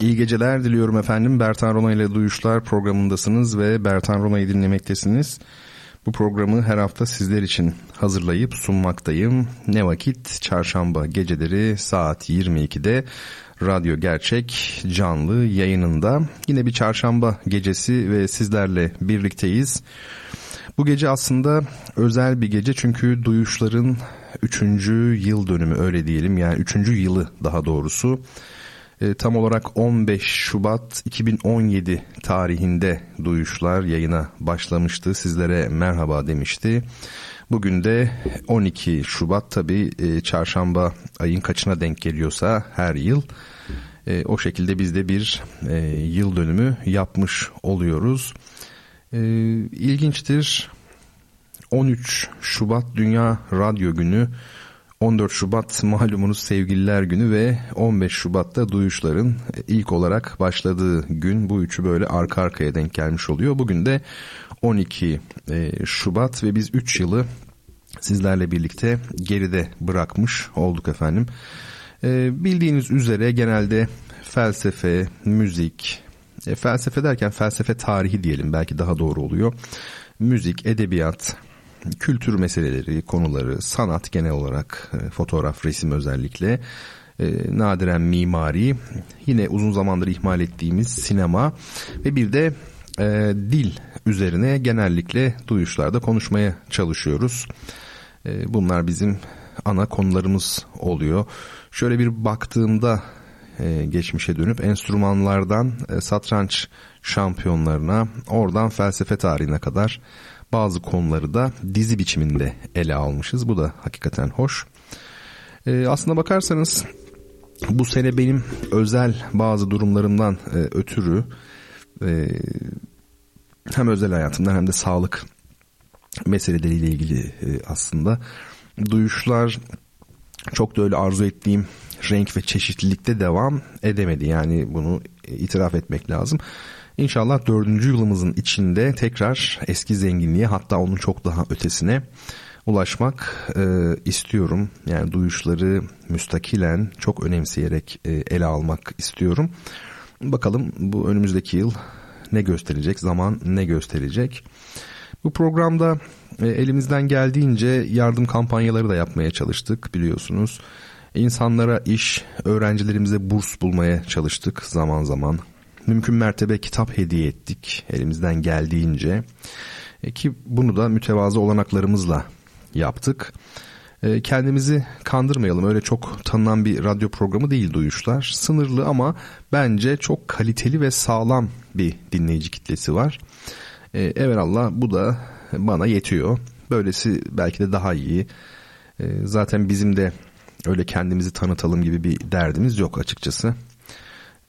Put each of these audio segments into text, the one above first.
iyi geceler diliyorum efendim. Bertan Rona ile Duyuşlar programındasınız ve Bertan Rona'yı dinlemektesiniz. Bu programı her hafta sizler için hazırlayıp sunmaktayım. Ne vakit? Çarşamba geceleri saat 22'de Radyo Gerçek canlı yayınında. Yine bir çarşamba gecesi ve sizlerle birlikteyiz. Bu gece aslında özel bir gece çünkü duyuşların 3. yıl dönümü öyle diyelim yani 3. yılı daha doğrusu. E, tam olarak 15 Şubat 2017 tarihinde duyuşlar yayına başlamıştı. Sizlere merhaba demişti. Bugün de 12 Şubat tabi e, çarşamba ayın kaçına denk geliyorsa her yıl e, o şekilde biz de bir e, yıl dönümü yapmış oluyoruz. E, ilginçtir 13 Şubat Dünya Radyo Günü 14 Şubat malumunuz sevgililer günü ve 15 Şubat'ta duyuşların ilk olarak başladığı gün bu üçü böyle arka arkaya denk gelmiş oluyor. Bugün de 12 e, Şubat ve biz 3 yılı sizlerle birlikte geride bırakmış olduk efendim. E, bildiğiniz üzere genelde felsefe, müzik, e, felsefe derken felsefe tarihi diyelim belki daha doğru oluyor. Müzik, edebiyat, kültür meseleleri, konuları, sanat genel olarak, e, fotoğraf, resim özellikle, e, nadiren mimari, yine uzun zamandır ihmal ettiğimiz sinema ve bir de e, dil üzerine genellikle duyuşlarda konuşmaya çalışıyoruz. E, bunlar bizim ana konularımız oluyor. Şöyle bir baktığımda e, geçmişe dönüp enstrümanlardan e, satranç şampiyonlarına, oradan felsefe tarihine kadar bazı konuları da dizi biçiminde ele almışız. Bu da hakikaten hoş. E, aslına bakarsanız bu sene benim özel bazı durumlarımdan e, ötürü e, hem özel hayatımdan hem de sağlık meseleleriyle ilgili e, aslında duyuşlar çok da öyle arzu ettiğim renk ve çeşitlilikte devam edemedi. Yani bunu itiraf etmek lazım. İnşallah dördüncü yılımızın içinde tekrar eski zenginliğe hatta onun çok daha ötesine ulaşmak e, istiyorum. Yani duyuşları müstakilen çok önemseyerek e, ele almak istiyorum. Bakalım bu önümüzdeki yıl ne gösterecek, zaman ne gösterecek. Bu programda e, elimizden geldiğince yardım kampanyaları da yapmaya çalıştık biliyorsunuz. İnsanlara iş, öğrencilerimize burs bulmaya çalıştık zaman zaman mümkün mertebe kitap hediye ettik elimizden geldiğince e, ki bunu da mütevazı olanaklarımızla yaptık. E, kendimizi kandırmayalım öyle çok tanınan bir radyo programı değil duyuşlar sınırlı ama bence çok kaliteli ve sağlam bir dinleyici kitlesi var. E, Evelallah bu da bana yetiyor böylesi belki de daha iyi e, zaten bizim de öyle kendimizi tanıtalım gibi bir derdimiz yok açıkçası.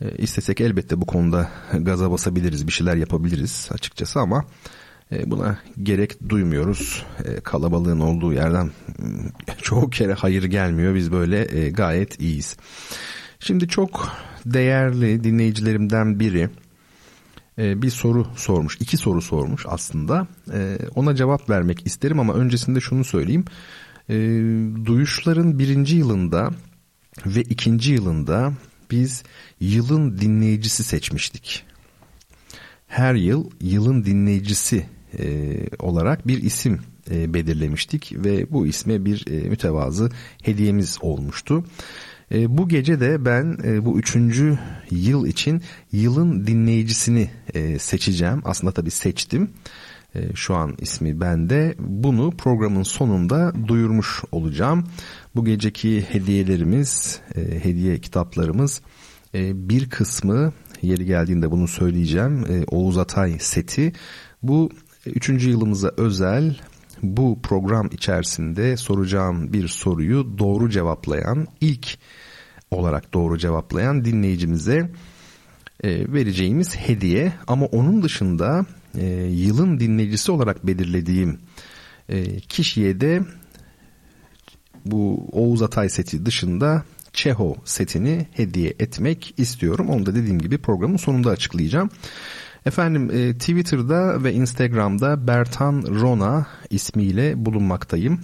E, istesek elbette bu konuda gaza basabiliriz, bir şeyler yapabiliriz açıkçası ama e, buna gerek duymuyoruz. E, kalabalığın olduğu yerden çoğu kere hayır gelmiyor. Biz böyle e, gayet iyiyiz. Şimdi çok değerli dinleyicilerimden biri bir soru sormuş. iki soru sormuş aslında. Ona cevap vermek isterim ama öncesinde şunu söyleyeyim. Duyuşların birinci yılında ve ikinci yılında biz yılın dinleyicisi seçmiştik. Her yıl yılın dinleyicisi e, olarak bir isim e, belirlemiştik ve bu isme bir e, mütevazı hediyemiz olmuştu. E, bu gece de ben e, bu üçüncü yıl için yılın dinleyicisini e, seçeceğim. Aslında tabii seçtim. E, şu an ismi bende. Bunu programın sonunda duyurmuş olacağım. Bu geceki hediyelerimiz, e, hediye kitaplarımız e, bir kısmı yeri geldiğinde bunu söyleyeceğim. E, Oğuz Atay seti. Bu üçüncü yılımıza özel bu program içerisinde soracağım bir soruyu doğru cevaplayan ilk olarak doğru cevaplayan dinleyicimize e, vereceğimiz hediye ama onun dışında e, yılın dinleyicisi olarak belirlediğim e, kişiye de bu Oğuz Atay seti dışında Çeho setini hediye etmek istiyorum. Onu da dediğim gibi programın sonunda açıklayacağım. Efendim e, Twitter'da ve Instagram'da Bertan Rona ismiyle bulunmaktayım.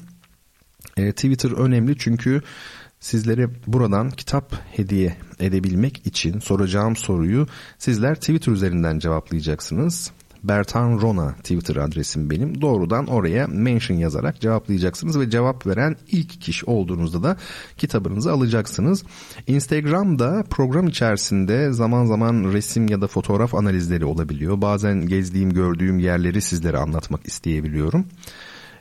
E, Twitter önemli çünkü sizlere buradan kitap hediye edebilmek için soracağım soruyu sizler Twitter üzerinden cevaplayacaksınız. Bertan Rona Twitter adresim benim. Doğrudan oraya mention yazarak cevaplayacaksınız ve cevap veren ilk kişi olduğunuzda da kitabınızı alacaksınız. Instagram'da program içerisinde zaman zaman resim ya da fotoğraf analizleri olabiliyor. Bazen gezdiğim, gördüğüm yerleri sizlere anlatmak isteyebiliyorum.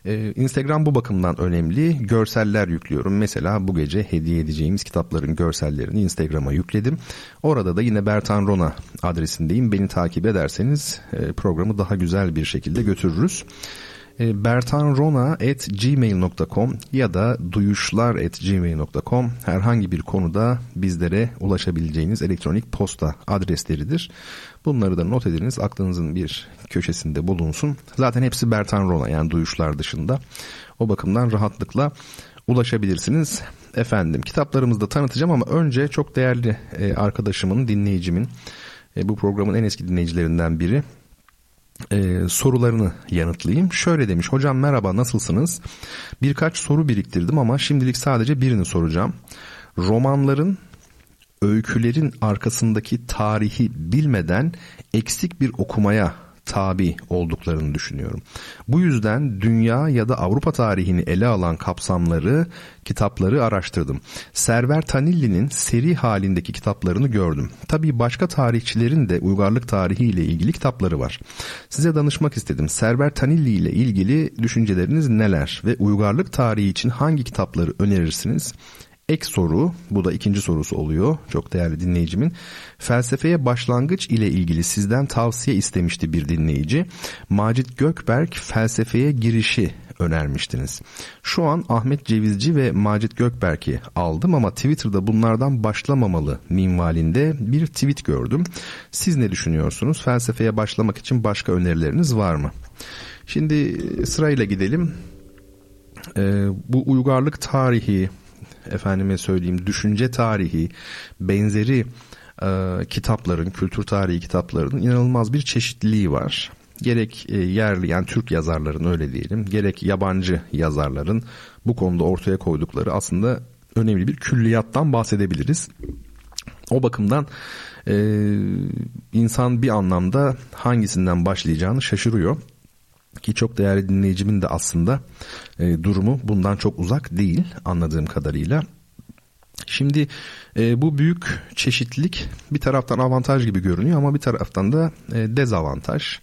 Ee, Instagram bu bakımdan önemli. Görseller yüklüyorum. Mesela bu gece hediye edeceğimiz kitapların görsellerini Instagram'a yükledim. Orada da yine Bertan Rona adresindeyim. Beni takip ederseniz e, programı daha güzel bir şekilde götürürüz e, bertanrona.gmail.com ya da duyuşlar.gmail.com herhangi bir konuda bizlere ulaşabileceğiniz elektronik posta adresleridir. Bunları da not ediniz aklınızın bir köşesinde bulunsun. Zaten hepsi Bertan Rona yani duyuşlar dışında. O bakımdan rahatlıkla ulaşabilirsiniz. Efendim kitaplarımızı da tanıtacağım ama önce çok değerli e, arkadaşımın, dinleyicimin, e, bu programın en eski dinleyicilerinden biri e, sorularını yanıtlayayım. Şöyle demiş hocam merhaba nasılsınız? Birkaç soru biriktirdim ama şimdilik sadece birini soracağım. Romanların öykülerin arkasındaki tarihi bilmeden eksik bir okumaya tabi olduklarını düşünüyorum. Bu yüzden dünya ya da Avrupa tarihini ele alan kapsamları, kitapları araştırdım. Server Tanilli'nin seri halindeki kitaplarını gördüm. Tabii başka tarihçilerin de uygarlık tarihi ile ilgili kitapları var. Size danışmak istedim. Server Tanilli ile ilgili düşünceleriniz neler ve uygarlık tarihi için hangi kitapları önerirsiniz? Ek soru, bu da ikinci sorusu oluyor çok değerli dinleyicimin. Felsefeye başlangıç ile ilgili sizden tavsiye istemişti bir dinleyici. Macit Gökberk felsefeye girişi önermiştiniz. Şu an Ahmet Cevizci ve Macit Gökberk'i aldım ama Twitter'da bunlardan başlamamalı minvalinde bir tweet gördüm. Siz ne düşünüyorsunuz? Felsefeye başlamak için başka önerileriniz var mı? Şimdi sırayla gidelim. Ee, bu uygarlık tarihi, efendime söyleyeyim düşünce tarihi benzeri e, kitapların kültür tarihi kitaplarının inanılmaz bir çeşitliliği var. Gerek e, yerli yani Türk yazarların öyle diyelim gerek yabancı yazarların bu konuda ortaya koydukları aslında önemli bir külliyattan bahsedebiliriz. O bakımdan e, insan bir anlamda hangisinden başlayacağını şaşırıyor ki çok değerli dinleyicimin de aslında e, durumu bundan çok uzak değil anladığım kadarıyla. Şimdi e, bu büyük çeşitlilik bir taraftan avantaj gibi görünüyor ama bir taraftan da e, dezavantaj.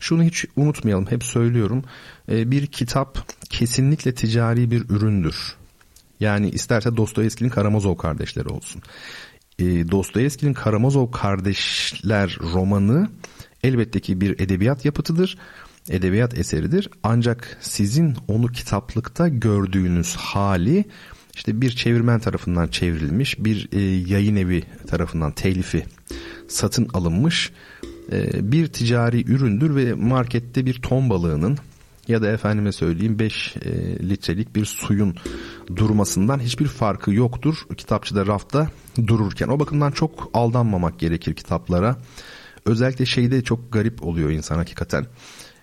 Şunu hiç unutmayalım hep söylüyorum e, bir kitap kesinlikle ticari bir üründür. Yani isterse Dostoyevski'nin Karamazov kardeşleri olsun. E, Dostoyevski'nin Karamazov kardeşler romanı elbette ki bir edebiyat yapıtıdır edebiyat eseridir. Ancak sizin onu kitaplıkta gördüğünüz hali işte bir çevirmen tarafından çevrilmiş, bir e, yayın evi tarafından telifi satın alınmış e, bir ticari üründür ve markette bir ton balığının ya da efendime söyleyeyim 5 e, litrelik bir suyun durmasından hiçbir farkı yoktur kitapçıda rafta dururken. O bakımdan çok aldanmamak gerekir kitaplara. Özellikle şeyde çok garip oluyor insan hakikaten.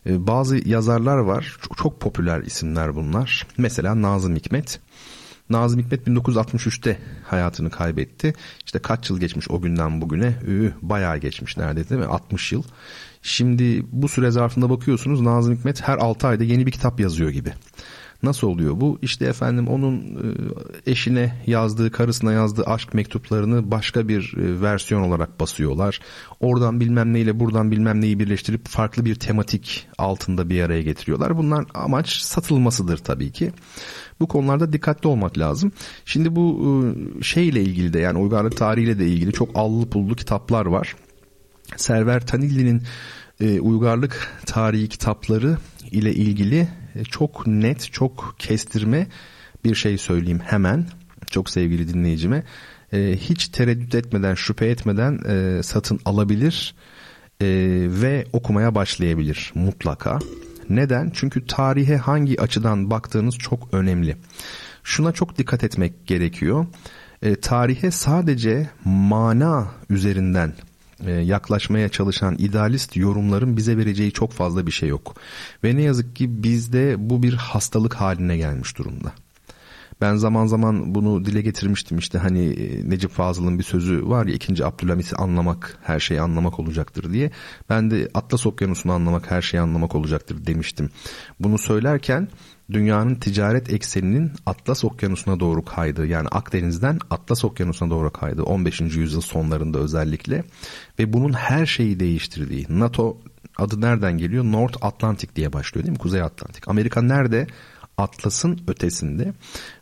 Ee, bazı yazarlar var. Çok, çok popüler isimler bunlar. Mesela Nazım Hikmet. Nazım Hikmet 1963'te hayatını kaybetti. İşte kaç yıl geçmiş o günden bugüne? Üü, bayağı geçmiş neredeyse değil mi? 60 yıl. Şimdi bu süre zarfında bakıyorsunuz Nazım Hikmet her 6 ayda yeni bir kitap yazıyor gibi. Nasıl oluyor bu? İşte efendim onun e, eşine yazdığı, karısına yazdığı aşk mektuplarını başka bir e, versiyon olarak basıyorlar. Oradan bilmem neyle buradan bilmem neyi birleştirip farklı bir tematik altında bir araya getiriyorlar. Bunlar amaç satılmasıdır tabii ki. Bu konularda dikkatli olmak lazım. Şimdi bu e, şeyle ilgili de yani uygarlık tarihiyle de ilgili çok allı pullu kitaplar var. Server Tanilli'nin uygarlık tarihi kitapları ile ilgili çok net, çok kestirme bir şey söyleyeyim hemen. Çok sevgili dinleyicime. E, hiç tereddüt etmeden, şüphe etmeden e, satın alabilir. e, ve okumaya başlayabilir mutlaka. Neden? Çünkü tarihe hangi açıdan baktığınız çok önemli. Şuna çok dikkat etmek gerekiyor. E, tarihe sadece mana üzerinden e, yaklaşmaya çalışan idealist yorumların bize vereceği çok fazla bir şey yok. Ve ne yazık ki bizde bu bir hastalık haline gelmiş durumda. Ben zaman zaman bunu dile getirmiştim işte hani e, Necip Fazıl'ın bir sözü var ya ikinci Abdülhamit'i anlamak her şeyi anlamak olacaktır diye. Ben de Atlas Okyanusu'nu anlamak her şeyi anlamak olacaktır demiştim. Bunu söylerken dünyanın ticaret ekseninin Atlas Okyanusu'na doğru kaydığı yani Akdeniz'den Atlas Okyanusu'na doğru kaydığı 15. yüzyıl sonlarında özellikle ve bunun her şeyi değiştirdiği NATO adı nereden geliyor? North Atlantic diye başlıyor değil mi? Kuzey Atlantik. Amerika nerede? Atlas'ın ötesinde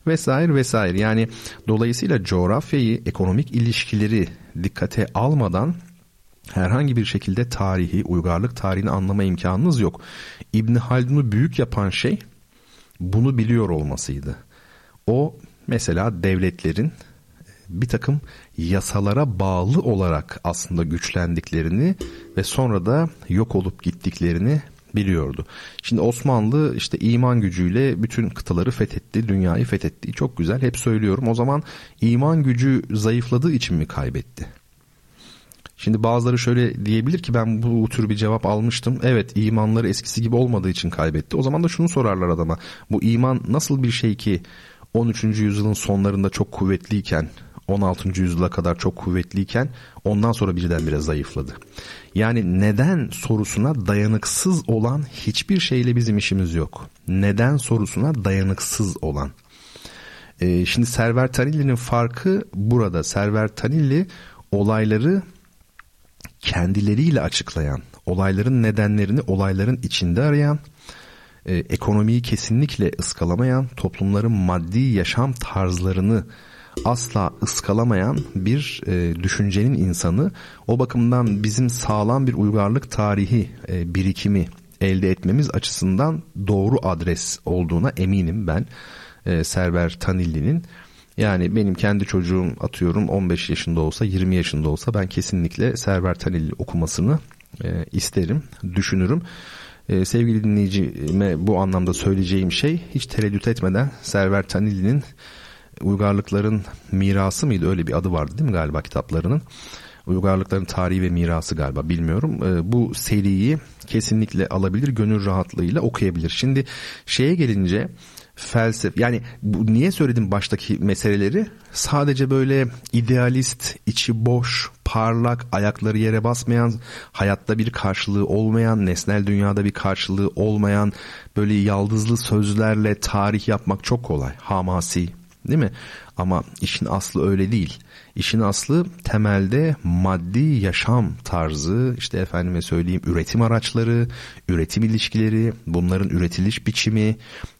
vesaire vesaire. Yani dolayısıyla coğrafyayı, ekonomik ilişkileri dikkate almadan herhangi bir şekilde tarihi, uygarlık tarihini anlama imkanınız yok. İbni Haldun'u büyük yapan şey bunu biliyor olmasıydı. O mesela devletlerin bir takım yasalara bağlı olarak aslında güçlendiklerini ve sonra da yok olup gittiklerini biliyordu. Şimdi Osmanlı işte iman gücüyle bütün kıtaları fethetti, dünyayı fethetti. Çok güzel hep söylüyorum. O zaman iman gücü zayıfladığı için mi kaybetti? Şimdi bazıları şöyle diyebilir ki ben bu tür bir cevap almıştım. Evet imanları eskisi gibi olmadığı için kaybetti. O zaman da şunu sorarlar adama. Bu iman nasıl bir şey ki 13. yüzyılın sonlarında çok kuvvetliyken 16. yüzyıla kadar çok kuvvetliyken ondan sonra birdenbire zayıfladı. Yani neden sorusuna dayanıksız olan hiçbir şeyle bizim işimiz yok. Neden sorusuna dayanıksız olan. Ee, şimdi Server Tanilli'nin farkı burada. Server Tanilli olayları kendileriyle açıklayan, olayların nedenlerini olayların içinde arayan, e, ekonomiyi kesinlikle ıskalamayan, toplumların maddi yaşam tarzlarını asla ıskalamayan bir e, düşüncenin insanı. O bakımdan bizim sağlam bir uygarlık tarihi e, birikimi elde etmemiz açısından doğru adres olduğuna eminim ben e, Server Tanilli'nin. Yani benim kendi çocuğum atıyorum 15 yaşında olsa 20 yaşında olsa ben kesinlikle Server Tanilli okumasını e, isterim, düşünürüm. E, sevgili dinleyicime bu anlamda söyleyeceğim şey hiç tereddüt etmeden Server Tanilli'nin Uygarlıkların mirası mıydı öyle bir adı vardı değil mi galiba kitaplarının? Uygarlıkların tarihi ve mirası galiba bilmiyorum. E, bu seriyi kesinlikle alabilir gönül rahatlığıyla okuyabilir. Şimdi şeye gelince felsefe yani bu, niye söyledim baştaki meseleleri sadece böyle idealist içi boş parlak ayakları yere basmayan hayatta bir karşılığı olmayan nesnel dünyada bir karşılığı olmayan böyle yaldızlı sözlerle tarih yapmak çok kolay hamasi Değil mi? Ama işin aslı öyle değil. İşin aslı temelde maddi yaşam tarzı, işte efendime söyleyeyim üretim araçları, üretim ilişkileri, bunların üretiliş biçimi,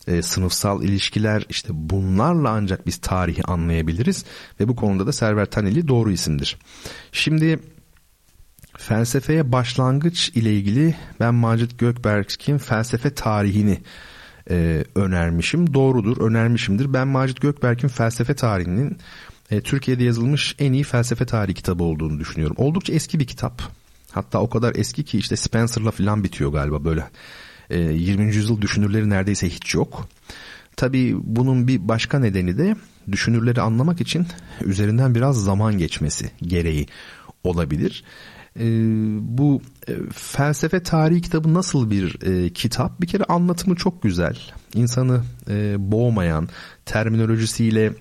e, sınıfsal ilişkiler, işte bunlarla ancak biz tarihi anlayabiliriz ve bu konuda da Server Taneli doğru isimdir. Şimdi felsefeye başlangıç ile ilgili ben Macit Gökberk'in felsefe tarihini e, önermişim. Doğrudur, önermişimdir. Ben Macit Gökberk'in felsefe tarihinin e, Türkiye'de yazılmış en iyi felsefe tarihi kitabı olduğunu düşünüyorum. Oldukça eski bir kitap. Hatta o kadar eski ki işte Spencer'la falan bitiyor galiba böyle. E, 20. yüzyıl düşünürleri neredeyse hiç yok. Tabii bunun bir başka nedeni de düşünürleri anlamak için üzerinden biraz zaman geçmesi gereği olabilir e, bu e, felsefe tarihi kitabı nasıl bir e, kitap? Bir kere anlatımı çok güzel. İnsanı e, boğmayan, terminolojisiyle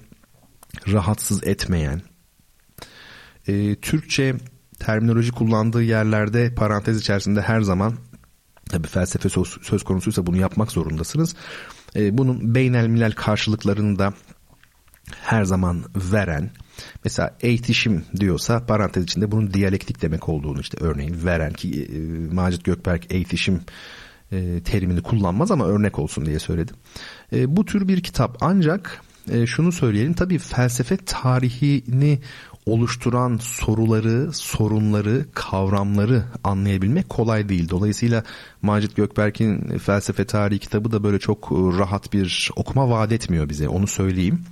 rahatsız etmeyen, e, Türkçe terminoloji kullandığı yerlerde parantez içerisinde her zaman tabi felsefe söz, söz konusuysa bunu yapmak zorundasınız. E, bunun beynelmilel karşılıklarını da her zaman veren Mesela eğitişim diyorsa parantez içinde bunun diyalektik demek olduğunu işte örneğin veren ki e, Macit Gökberk eğitişim e, terimini kullanmaz ama örnek olsun diye söyledim. E, bu tür bir kitap ancak e, şunu söyleyelim tabii felsefe tarihini oluşturan soruları, sorunları, kavramları anlayabilmek kolay değil. Dolayısıyla Macit Gökberk'in felsefe tarihi kitabı da böyle çok rahat bir okuma vaat etmiyor bize onu söyleyeyim.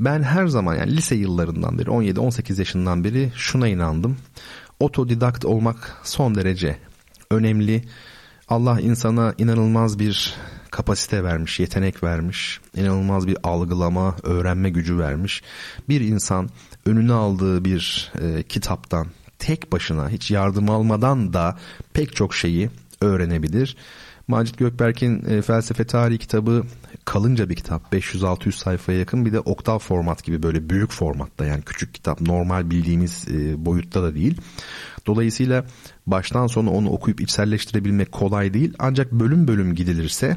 Ben her zaman yani lise yıllarından beri 17-18 yaşından beri şuna inandım. otodidakt olmak son derece önemli. Allah insana inanılmaz bir kapasite vermiş, yetenek vermiş, inanılmaz bir algılama, öğrenme gücü vermiş. Bir insan önüne aldığı bir e, kitaptan tek başına hiç yardım almadan da pek çok şeyi öğrenebilir. Macit Gökberk'in e, felsefe tarihi kitabı kalınca bir kitap 500-600 sayfaya yakın bir de oktav format gibi böyle büyük formatta yani küçük kitap normal bildiğimiz e, boyutta da değil. Dolayısıyla baştan sona onu okuyup içselleştirebilmek kolay değil ancak bölüm bölüm gidilirse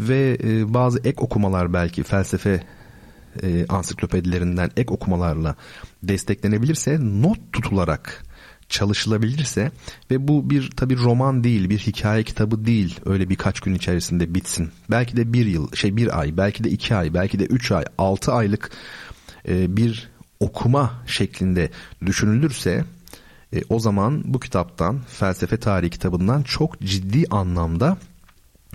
ve e, bazı ek okumalar belki felsefe ansiklopedilerinden ek okumalarla desteklenebilirse not tutularak çalışılabilirse ve bu bir tabi roman değil bir hikaye kitabı değil öyle birkaç gün içerisinde bitsin. Belki de bir yıl şey bir ay belki de iki ay belki de üç ay altı aylık e, bir okuma şeklinde düşünülürse e, o zaman bu kitaptan felsefe tarihi kitabından çok ciddi anlamda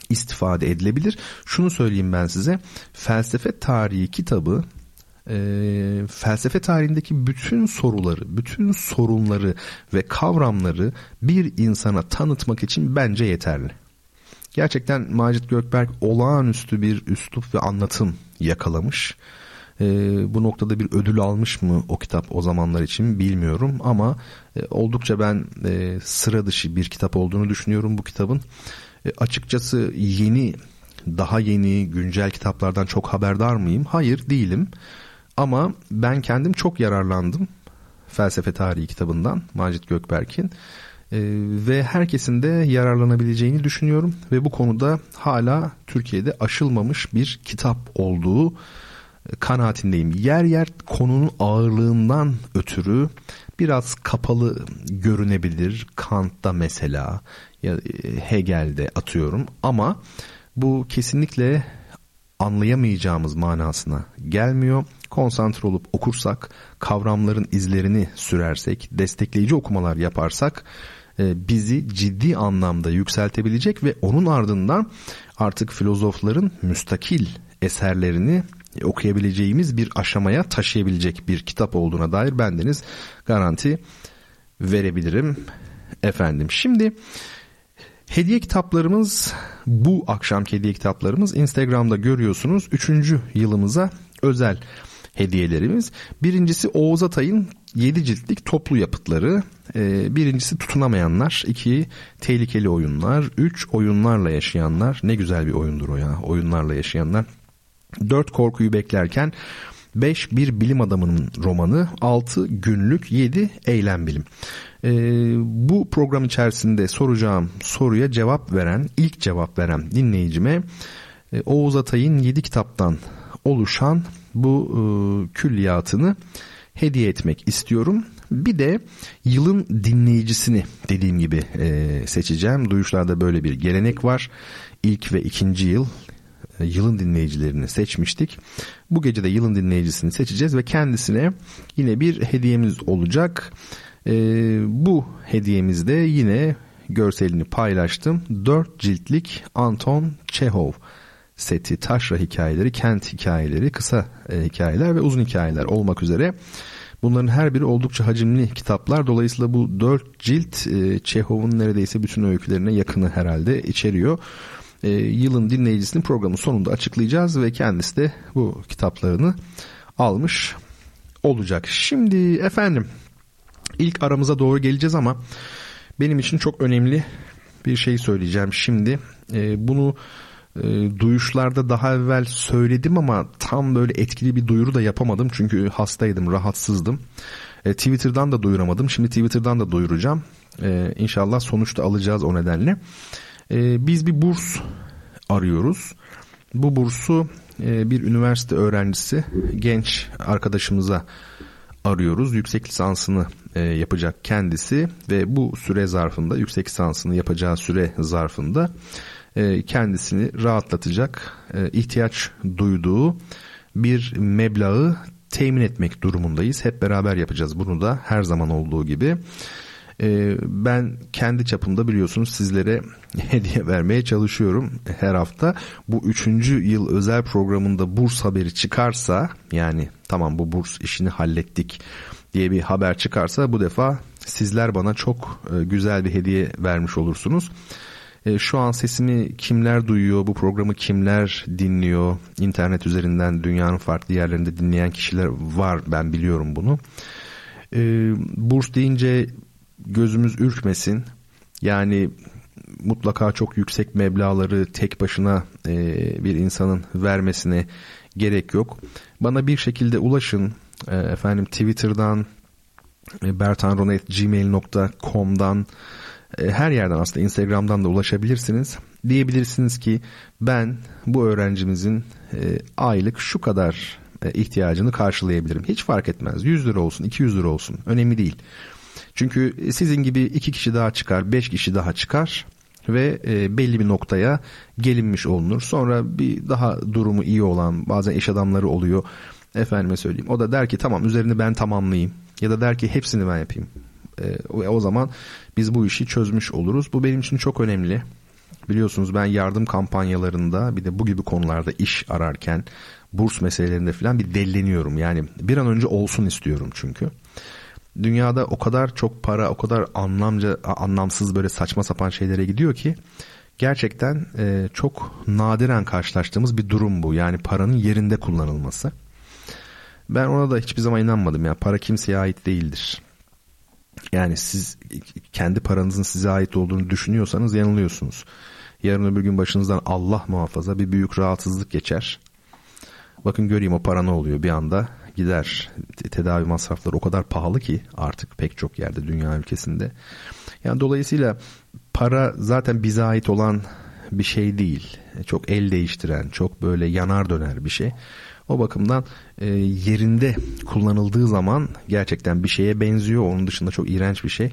istifade edilebilir. Şunu söyleyeyim ben size felsefe tarihi kitabı e, felsefe tarihindeki bütün soruları, bütün sorunları ve kavramları bir insana tanıtmak için bence yeterli. Gerçekten Macit Gökberk olağanüstü bir üslup ve anlatım yakalamış. E, bu noktada bir ödül almış mı o kitap o zamanlar için bilmiyorum ama e, oldukça ben e, sıra dışı bir kitap olduğunu düşünüyorum bu kitabın. E, açıkçası yeni daha yeni güncel kitaplardan çok haberdar mıyım? Hayır değilim. Ama ben kendim çok yararlandım felsefe tarihi kitabından Macit Gökberk'in ee, ve herkesin de yararlanabileceğini düşünüyorum ve bu konuda hala Türkiye'de aşılmamış bir kitap olduğu kanaatindeyim. Yer yer konunun ağırlığından ötürü biraz kapalı görünebilir. Kant'ta mesela ya e, Hegel'de atıyorum ama bu kesinlikle anlayamayacağımız manasına gelmiyor konsantre olup okursak, kavramların izlerini sürersek, destekleyici okumalar yaparsak e, bizi ciddi anlamda yükseltebilecek ve onun ardından artık filozofların müstakil eserlerini okuyabileceğimiz bir aşamaya taşıyabilecek bir kitap olduğuna dair bendeniz garanti verebilirim efendim. Şimdi hediye kitaplarımız bu akşamki hediye kitaplarımız Instagram'da görüyorsunuz. Üçüncü yılımıza özel hediyelerimiz. Birincisi Oğuz Atay'ın 7 ciltlik toplu yapıtları. Ee, birincisi tutunamayanlar. iki tehlikeli oyunlar. Üç oyunlarla yaşayanlar. Ne güzel bir oyundur o ya. Oyunlarla yaşayanlar. Dört korkuyu beklerken 5 bir bilim adamının romanı, 6 günlük, 7 eylem bilim. Ee, bu program içerisinde soracağım soruya cevap veren, ilk cevap veren dinleyicime e, Oğuz Atay'ın 7 kitaptan oluşan bu e, külliyatını hediye etmek istiyorum. Bir de yılın dinleyicisini dediğim gibi e, seçeceğim. Duyuşlarda böyle bir gelenek var. İlk ve ikinci yıl e, yılın dinleyicilerini seçmiştik. Bu gece de yılın dinleyicisini seçeceğiz ve kendisine yine bir hediyemiz olacak. E, bu hediyemizde yine görselini paylaştım. 4 ciltlik Anton Çehov seti, taşra hikayeleri, kent hikayeleri, kısa e, hikayeler ve uzun hikayeler olmak üzere. Bunların her biri oldukça hacimli kitaplar. Dolayısıyla bu dört cilt e, Çehov'un neredeyse bütün öykülerine yakını herhalde içeriyor. E, yılın dinleyicisinin programın sonunda açıklayacağız ve kendisi de bu kitaplarını almış olacak. Şimdi efendim ilk aramıza doğru geleceğiz ama benim için çok önemli bir şey söyleyeceğim şimdi. E, bunu e, duyuşlarda daha evvel söyledim ama tam böyle etkili bir duyuru da yapamadım çünkü hastaydım, rahatsızdım. E, Twitter'dan da duyuramadım. Şimdi Twitter'dan da duyuracağım. E, inşallah sonuçta alacağız o nedenle. E, biz bir burs arıyoruz. Bu bursu e, bir üniversite öğrencisi genç arkadaşımıza arıyoruz. Yüksek lisansını e, yapacak kendisi ve bu süre zarfında yüksek lisansını yapacağı süre zarfında kendisini rahatlatacak e, ihtiyaç duyduğu bir meblağı temin etmek durumundayız. Hep beraber yapacağız bunu da her zaman olduğu gibi. Ee, ben kendi çapımda biliyorsunuz sizlere hediye vermeye çalışıyorum her hafta. Bu üçüncü yıl özel programında burs haberi çıkarsa yani tamam bu burs işini hallettik diye bir haber çıkarsa bu defa sizler bana çok e, güzel bir hediye vermiş olursunuz. E, şu an sesimi kimler duyuyor, bu programı kimler dinliyor, internet üzerinden dünyanın farklı yerlerinde dinleyen kişiler var ben biliyorum bunu. E, burs deyince gözümüz ürkmesin. Yani mutlaka çok yüksek meblaları tek başına bir insanın vermesine gerek yok. Bana bir şekilde ulaşın. Efendim Twitter'dan, bertanronet.gmail.com'dan e, her yerden aslında Instagram'dan da ulaşabilirsiniz. Diyebilirsiniz ki ben bu öğrencimizin e, aylık şu kadar e, ihtiyacını karşılayabilirim. Hiç fark etmez. 100 lira olsun, 200 lira olsun. Önemli değil. Çünkü sizin gibi iki kişi daha çıkar, beş kişi daha çıkar ve belli bir noktaya gelinmiş olunur. Sonra bir daha durumu iyi olan bazen iş adamları oluyor. Efendime söyleyeyim. O da der ki tamam üzerini ben tamamlayayım. Ya da der ki hepsini ben yapayım. E, o zaman biz bu işi çözmüş oluruz. Bu benim için çok önemli. Biliyorsunuz ben yardım kampanyalarında bir de bu gibi konularda iş ararken burs meselelerinde falan bir delleniyorum. Yani bir an önce olsun istiyorum çünkü. Dünyada o kadar çok para, o kadar anlamca anlamsız böyle saçma sapan şeylere gidiyor ki gerçekten e, çok nadiren karşılaştığımız bir durum bu. Yani paranın yerinde kullanılması. Ben ona da hiçbir zaman inanmadım ya. Para kimseye ait değildir. Yani siz kendi paranızın size ait olduğunu düşünüyorsanız yanılıyorsunuz. Yarın öbür gün başınızdan Allah muhafaza bir büyük rahatsızlık geçer. Bakın göreyim o para ne oluyor bir anda gider. Tedavi masrafları o kadar pahalı ki artık pek çok yerde dünya ülkesinde. Yani dolayısıyla para zaten bize ait olan bir şey değil. Çok el değiştiren, çok böyle yanar döner bir şey. O bakımdan e, yerinde kullanıldığı zaman gerçekten bir şeye benziyor. Onun dışında çok iğrenç bir şey.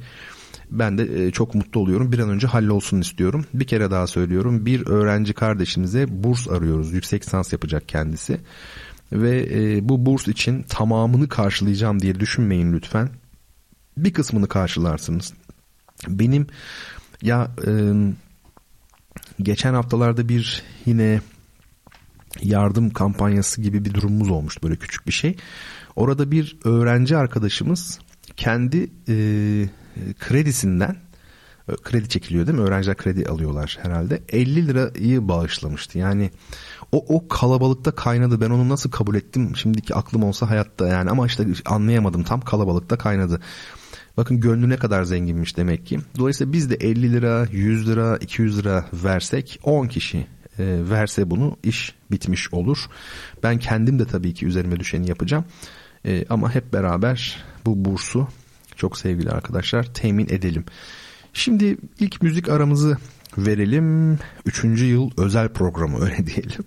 Ben de e, çok mutlu oluyorum. Bir an önce hallolsun istiyorum. Bir kere daha söylüyorum. Bir öğrenci kardeşimize burs arıyoruz. Yüksek lisans yapacak kendisi. Ve e, bu burs için tamamını karşılayacağım diye düşünmeyin lütfen. Bir kısmını karşılarsınız. Benim ya e, geçen haftalarda bir yine yardım kampanyası gibi bir durumumuz olmuştu böyle küçük bir şey. Orada bir öğrenci arkadaşımız kendi e, kredisinden kredi çekiliyor değil mi? Öğrenciler kredi alıyorlar herhalde. 50 lirayı bağışlamıştı. Yani o, o kalabalıkta kaynadı. Ben onu nasıl kabul ettim? Şimdiki aklım olsa hayatta yani ama işte anlayamadım. Tam kalabalıkta kaynadı. Bakın gönlü ne kadar zenginmiş demek ki. Dolayısıyla biz de 50 lira, 100 lira, 200 lira versek 10 kişi e, verse bunu iş bitmiş olur. Ben kendim de tabii ki üzerime düşeni yapacağım. E, ama hep beraber bu bursu çok sevgili arkadaşlar temin edelim. Şimdi ilk müzik aramızı verelim. Üçüncü yıl özel programı öyle diyelim.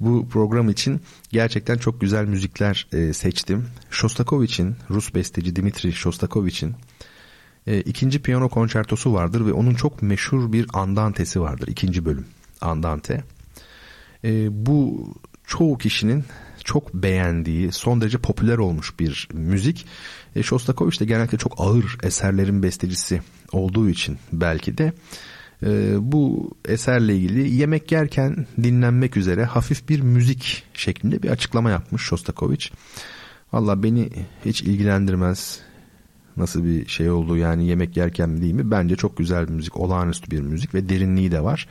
Bu program için gerçekten çok güzel müzikler e, seçtim. Shostakovich'in, Rus besteci Dimitri Shostakovich'in e, ikinci piyano konçertosu vardır ve onun çok meşhur bir andantesi vardır. ikinci bölüm. Andante. E, bu çoğu kişinin çok beğendiği, son derece popüler olmuş bir müzik. E, Shostakovich de genellikle çok ağır eserlerin bestecisi olduğu için belki de e, bu eserle ilgili yemek yerken dinlenmek üzere hafif bir müzik şeklinde bir açıklama yapmış Shostakovich. Valla beni hiç ilgilendirmez nasıl bir şey olduğu yani yemek yerken mi değil mi? Bence çok güzel bir müzik, olağanüstü bir müzik ve derinliği de var.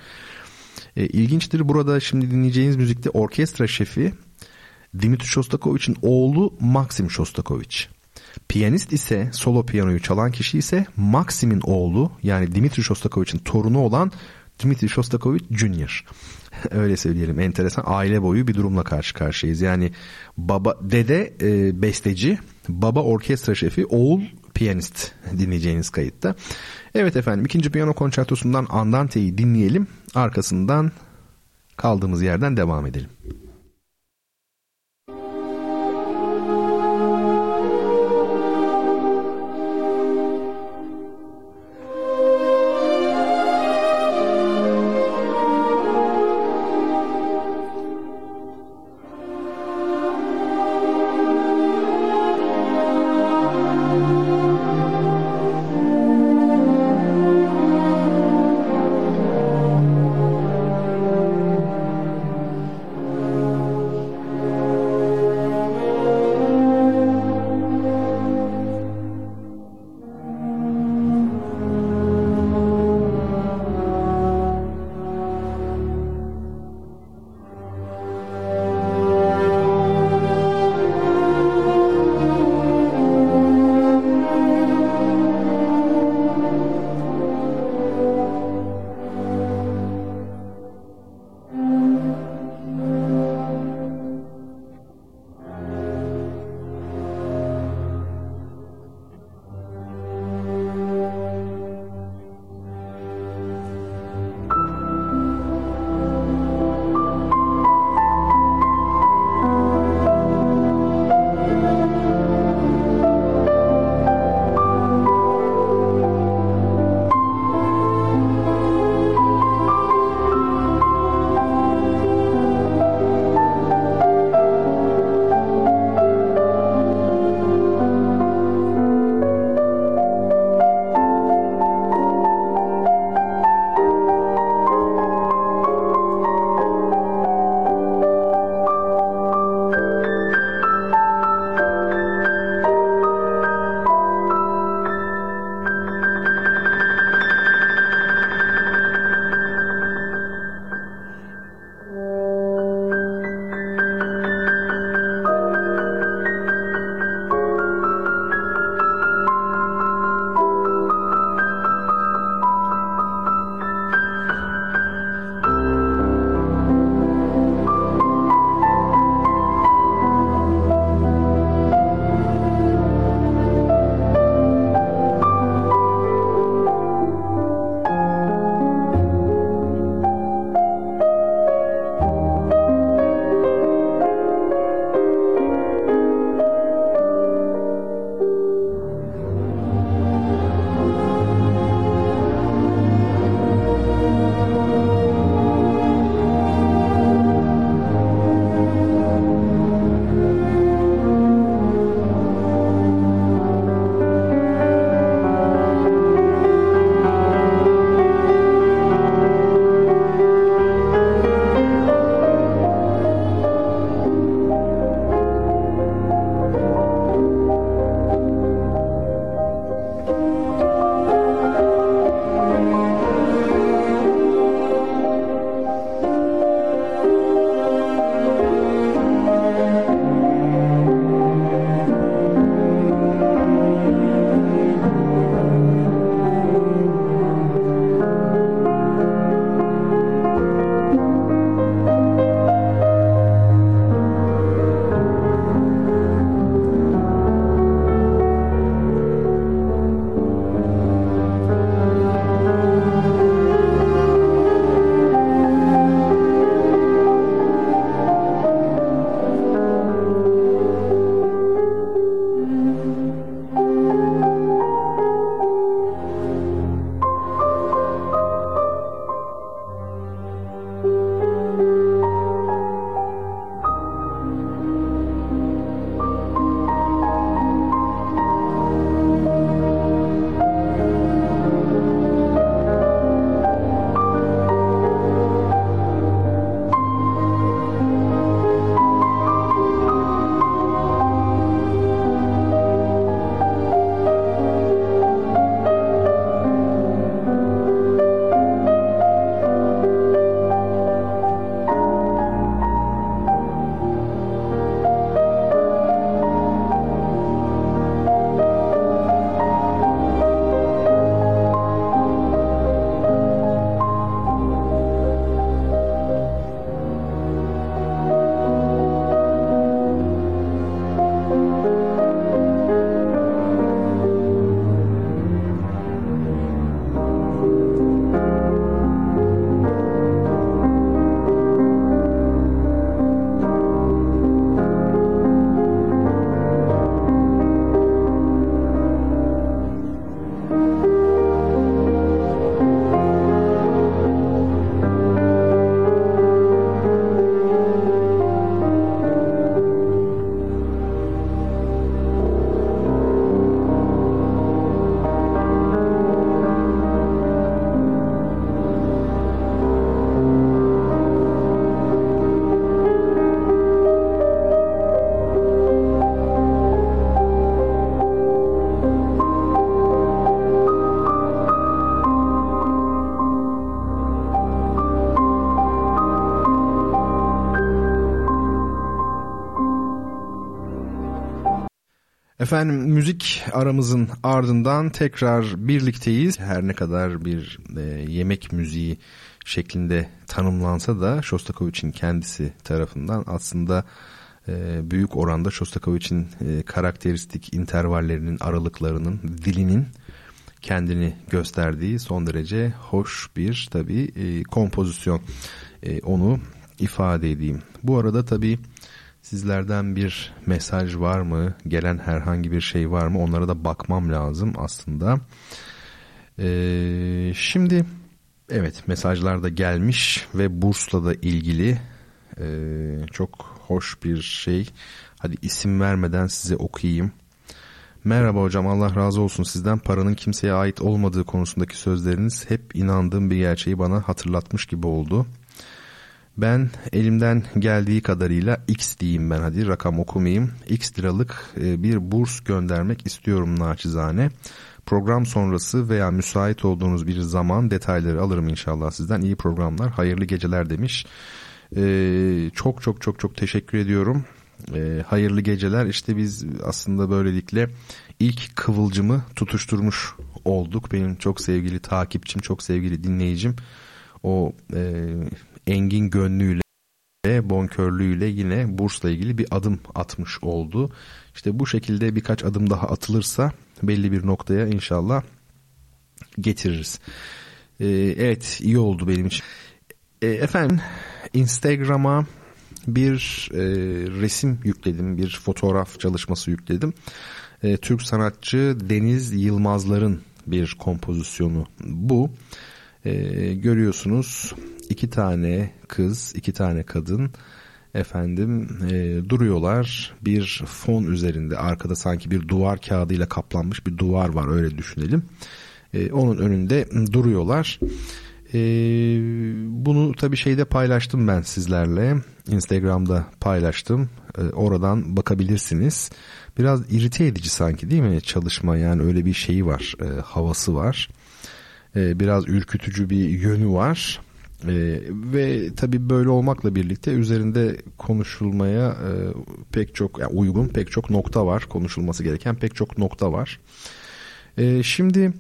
E, ilginçtir burada şimdi dinleyeceğiniz müzikte orkestra şefi Dimitri Shostakovich'in oğlu Maxim Shostakovich. Piyanist ise solo piyanoyu çalan kişi ise Maxim'in oğlu yani Dimitri Shostakovich'in torunu olan Dimitri Shostakovich Jr. Öyle söyleyelim enteresan aile boyu bir durumla karşı karşıyayız. Yani baba dede e, besteci, baba orkestra şefi, oğul piyanist dinleyeceğiniz kayıtta. Evet efendim ikinci piyano konçertosundan Andante'yi dinleyelim. Arkasından kaldığımız yerden devam edelim. Efendim müzik aramızın ardından tekrar birlikteyiz. Her ne kadar bir e, yemek müziği şeklinde tanımlansa da Shostakovich'in kendisi tarafından aslında e, büyük oranda Shostakovich'in e, karakteristik intervallerinin, aralıklarının, dilinin kendini gösterdiği son derece hoş bir tabi e, kompozisyon. E, onu ifade edeyim. Bu arada tabi sizlerden bir mesaj var mı? Gelen herhangi bir şey var mı? Onlara da bakmam lazım aslında. E, şimdi evet mesajlar da gelmiş ve bursla da ilgili e, çok hoş bir şey. Hadi isim vermeden size okuyayım. Merhaba hocam Allah razı olsun sizden paranın kimseye ait olmadığı konusundaki sözleriniz hep inandığım bir gerçeği bana hatırlatmış gibi oldu. Ben elimden geldiği kadarıyla X diyeyim ben hadi rakam okumayayım. X liralık e, bir burs göndermek istiyorum naçizane. Program sonrası veya müsait olduğunuz bir zaman detayları alırım inşallah sizden. İyi programlar, hayırlı geceler demiş. Ee, çok çok çok çok teşekkür ediyorum. Ee, hayırlı geceler. İşte biz aslında böylelikle ilk kıvılcımı tutuşturmuş olduk. Benim çok sevgili takipçim, çok sevgili dinleyicim. O e, engin gönlüyle bonkörlüğüyle yine bursla ilgili bir adım atmış oldu. İşte bu şekilde birkaç adım daha atılırsa belli bir noktaya inşallah getiririz. Ee, evet iyi oldu benim için. Ee, efendim Instagram'a bir e, resim yükledim, bir fotoğraf çalışması yükledim. E, Türk sanatçı Deniz Yılmazlar'ın bir kompozisyonu bu. E, görüyorsunuz iki tane kız, iki tane kadın efendim e, duruyorlar bir fon üzerinde arkada sanki bir duvar kağıdıyla kaplanmış bir duvar var öyle düşünelim. E, onun önünde duruyorlar. E, bunu tabii şeyde paylaştım ben sizlerle. Instagram'da paylaştım. E, oradan bakabilirsiniz. Biraz irite edici sanki değil mi çalışma yani öyle bir şeyi var. E, havası var. E, biraz ürkütücü bir yönü var. Ee, ve tabii böyle olmakla birlikte üzerinde konuşulmaya e, pek çok yani uygun pek çok nokta var konuşulması gereken pek çok nokta var. Ee, şimdi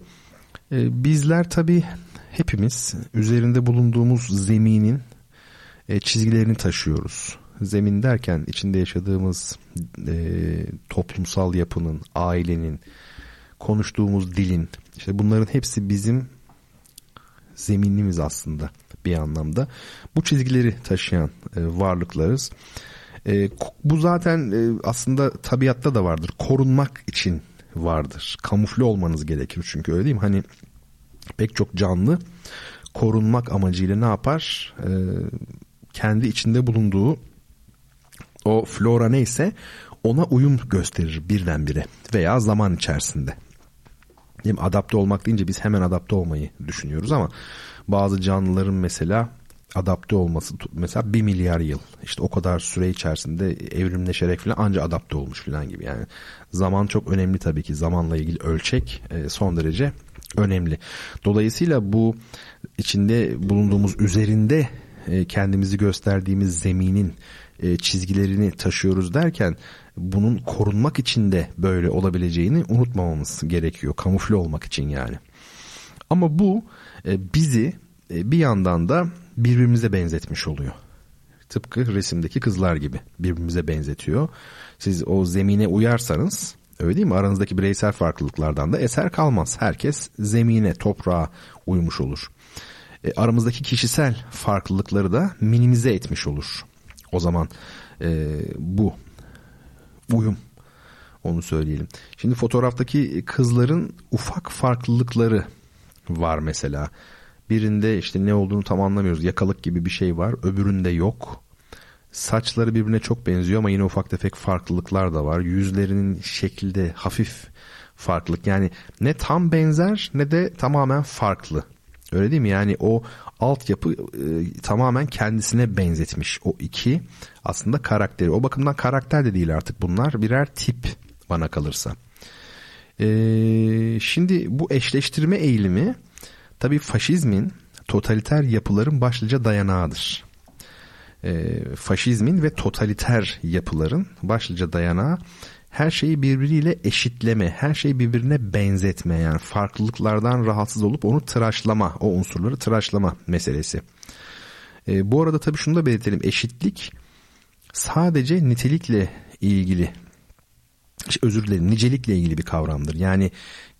e, bizler tabii hepimiz üzerinde bulunduğumuz zeminin e, çizgilerini taşıyoruz. Zemin derken içinde yaşadığımız e, toplumsal yapının, ailenin, konuştuğumuz dilin, işte bunların hepsi bizim zeminimiz aslında bir anlamda. Bu çizgileri taşıyan e, varlıklarız. E, bu zaten e, aslında tabiatta da vardır. Korunmak için vardır. Kamufle olmanız gerekir çünkü öyle değil mi? Hani pek çok canlı korunmak amacıyla ne yapar? E, kendi içinde bulunduğu o flora neyse ona uyum gösterir birdenbire veya zaman içerisinde. Değil mi? Adapte olmak deyince biz hemen adapte olmayı düşünüyoruz ama bazı canlıların mesela adapte olması mesela bir milyar yıl işte o kadar süre içerisinde evrimleşerek falan anca adapte olmuş falan gibi yani zaman çok önemli tabii ki zamanla ilgili ölçek e, son derece önemli. Dolayısıyla bu içinde bulunduğumuz üzerinde e, kendimizi gösterdiğimiz zeminin e, çizgilerini taşıyoruz derken bunun korunmak için de böyle olabileceğini unutmamamız gerekiyor. Kamufle olmak için yani. Ama bu e, bizi e, bir yandan da birbirimize benzetmiş oluyor. Tıpkı resimdeki kızlar gibi birbirimize benzetiyor. Siz o zemine uyarsanız öyle değil mi? Aranızdaki bireysel farklılıklardan da eser kalmaz. Herkes zemine, toprağa uymuş olur. E, aramızdaki kişisel farklılıkları da minimize etmiş olur. O zaman e, bu uyum onu söyleyelim. Şimdi fotoğraftaki kızların ufak farklılıkları var mesela. Birinde işte ne olduğunu tam anlamıyoruz. Yakalık gibi bir şey var. Öbüründe yok. Saçları birbirine çok benziyor ama yine ufak tefek farklılıklar da var. Yüzlerinin şekilde hafif farklılık. Yani ne tam benzer ne de tamamen farklı. Öyle değil mi? Yani o altyapı e, tamamen kendisine benzetmiş. O iki aslında karakteri. O bakımdan karakter de değil artık bunlar. Birer tip bana kalırsa. Ee, şimdi bu eşleştirme eğilimi tabii faşizmin totaliter yapıların başlıca dayanağıdır. Ee, faşizmin ve totaliter yapıların başlıca dayanağı her şeyi birbiriyle eşitleme, her şeyi birbirine benzetme yani farklılıklardan rahatsız olup onu tıraşlama, o unsurları tıraşlama meselesi. E, bu arada tabii şunu da belirtelim. Eşitlik sadece nitelikle ilgili özür dilerim nicelikle ilgili bir kavramdır. Yani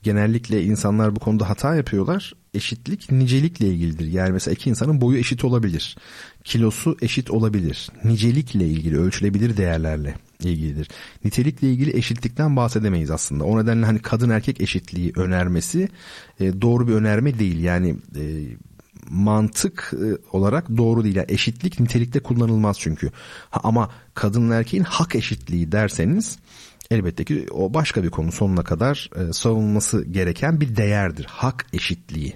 genellikle insanlar bu konuda hata yapıyorlar. Eşitlik nicelikle ilgilidir. Yani mesela iki insanın boyu eşit olabilir. Kilosu eşit olabilir. Nicelikle ilgili ölçülebilir değerlerle ilgilidir. Nitelikle ilgili eşitlikten bahsedemeyiz aslında. O nedenle hani kadın erkek eşitliği önermesi e, doğru bir önerme değil. Yani e, mantık e, olarak doğru değil. Yani eşitlik nitelikte kullanılmaz çünkü. Ha, ama kadın erkeğin hak eşitliği derseniz elbette ki o başka bir konu sonuna kadar e, savunulması gereken bir değerdir. Hak eşitliği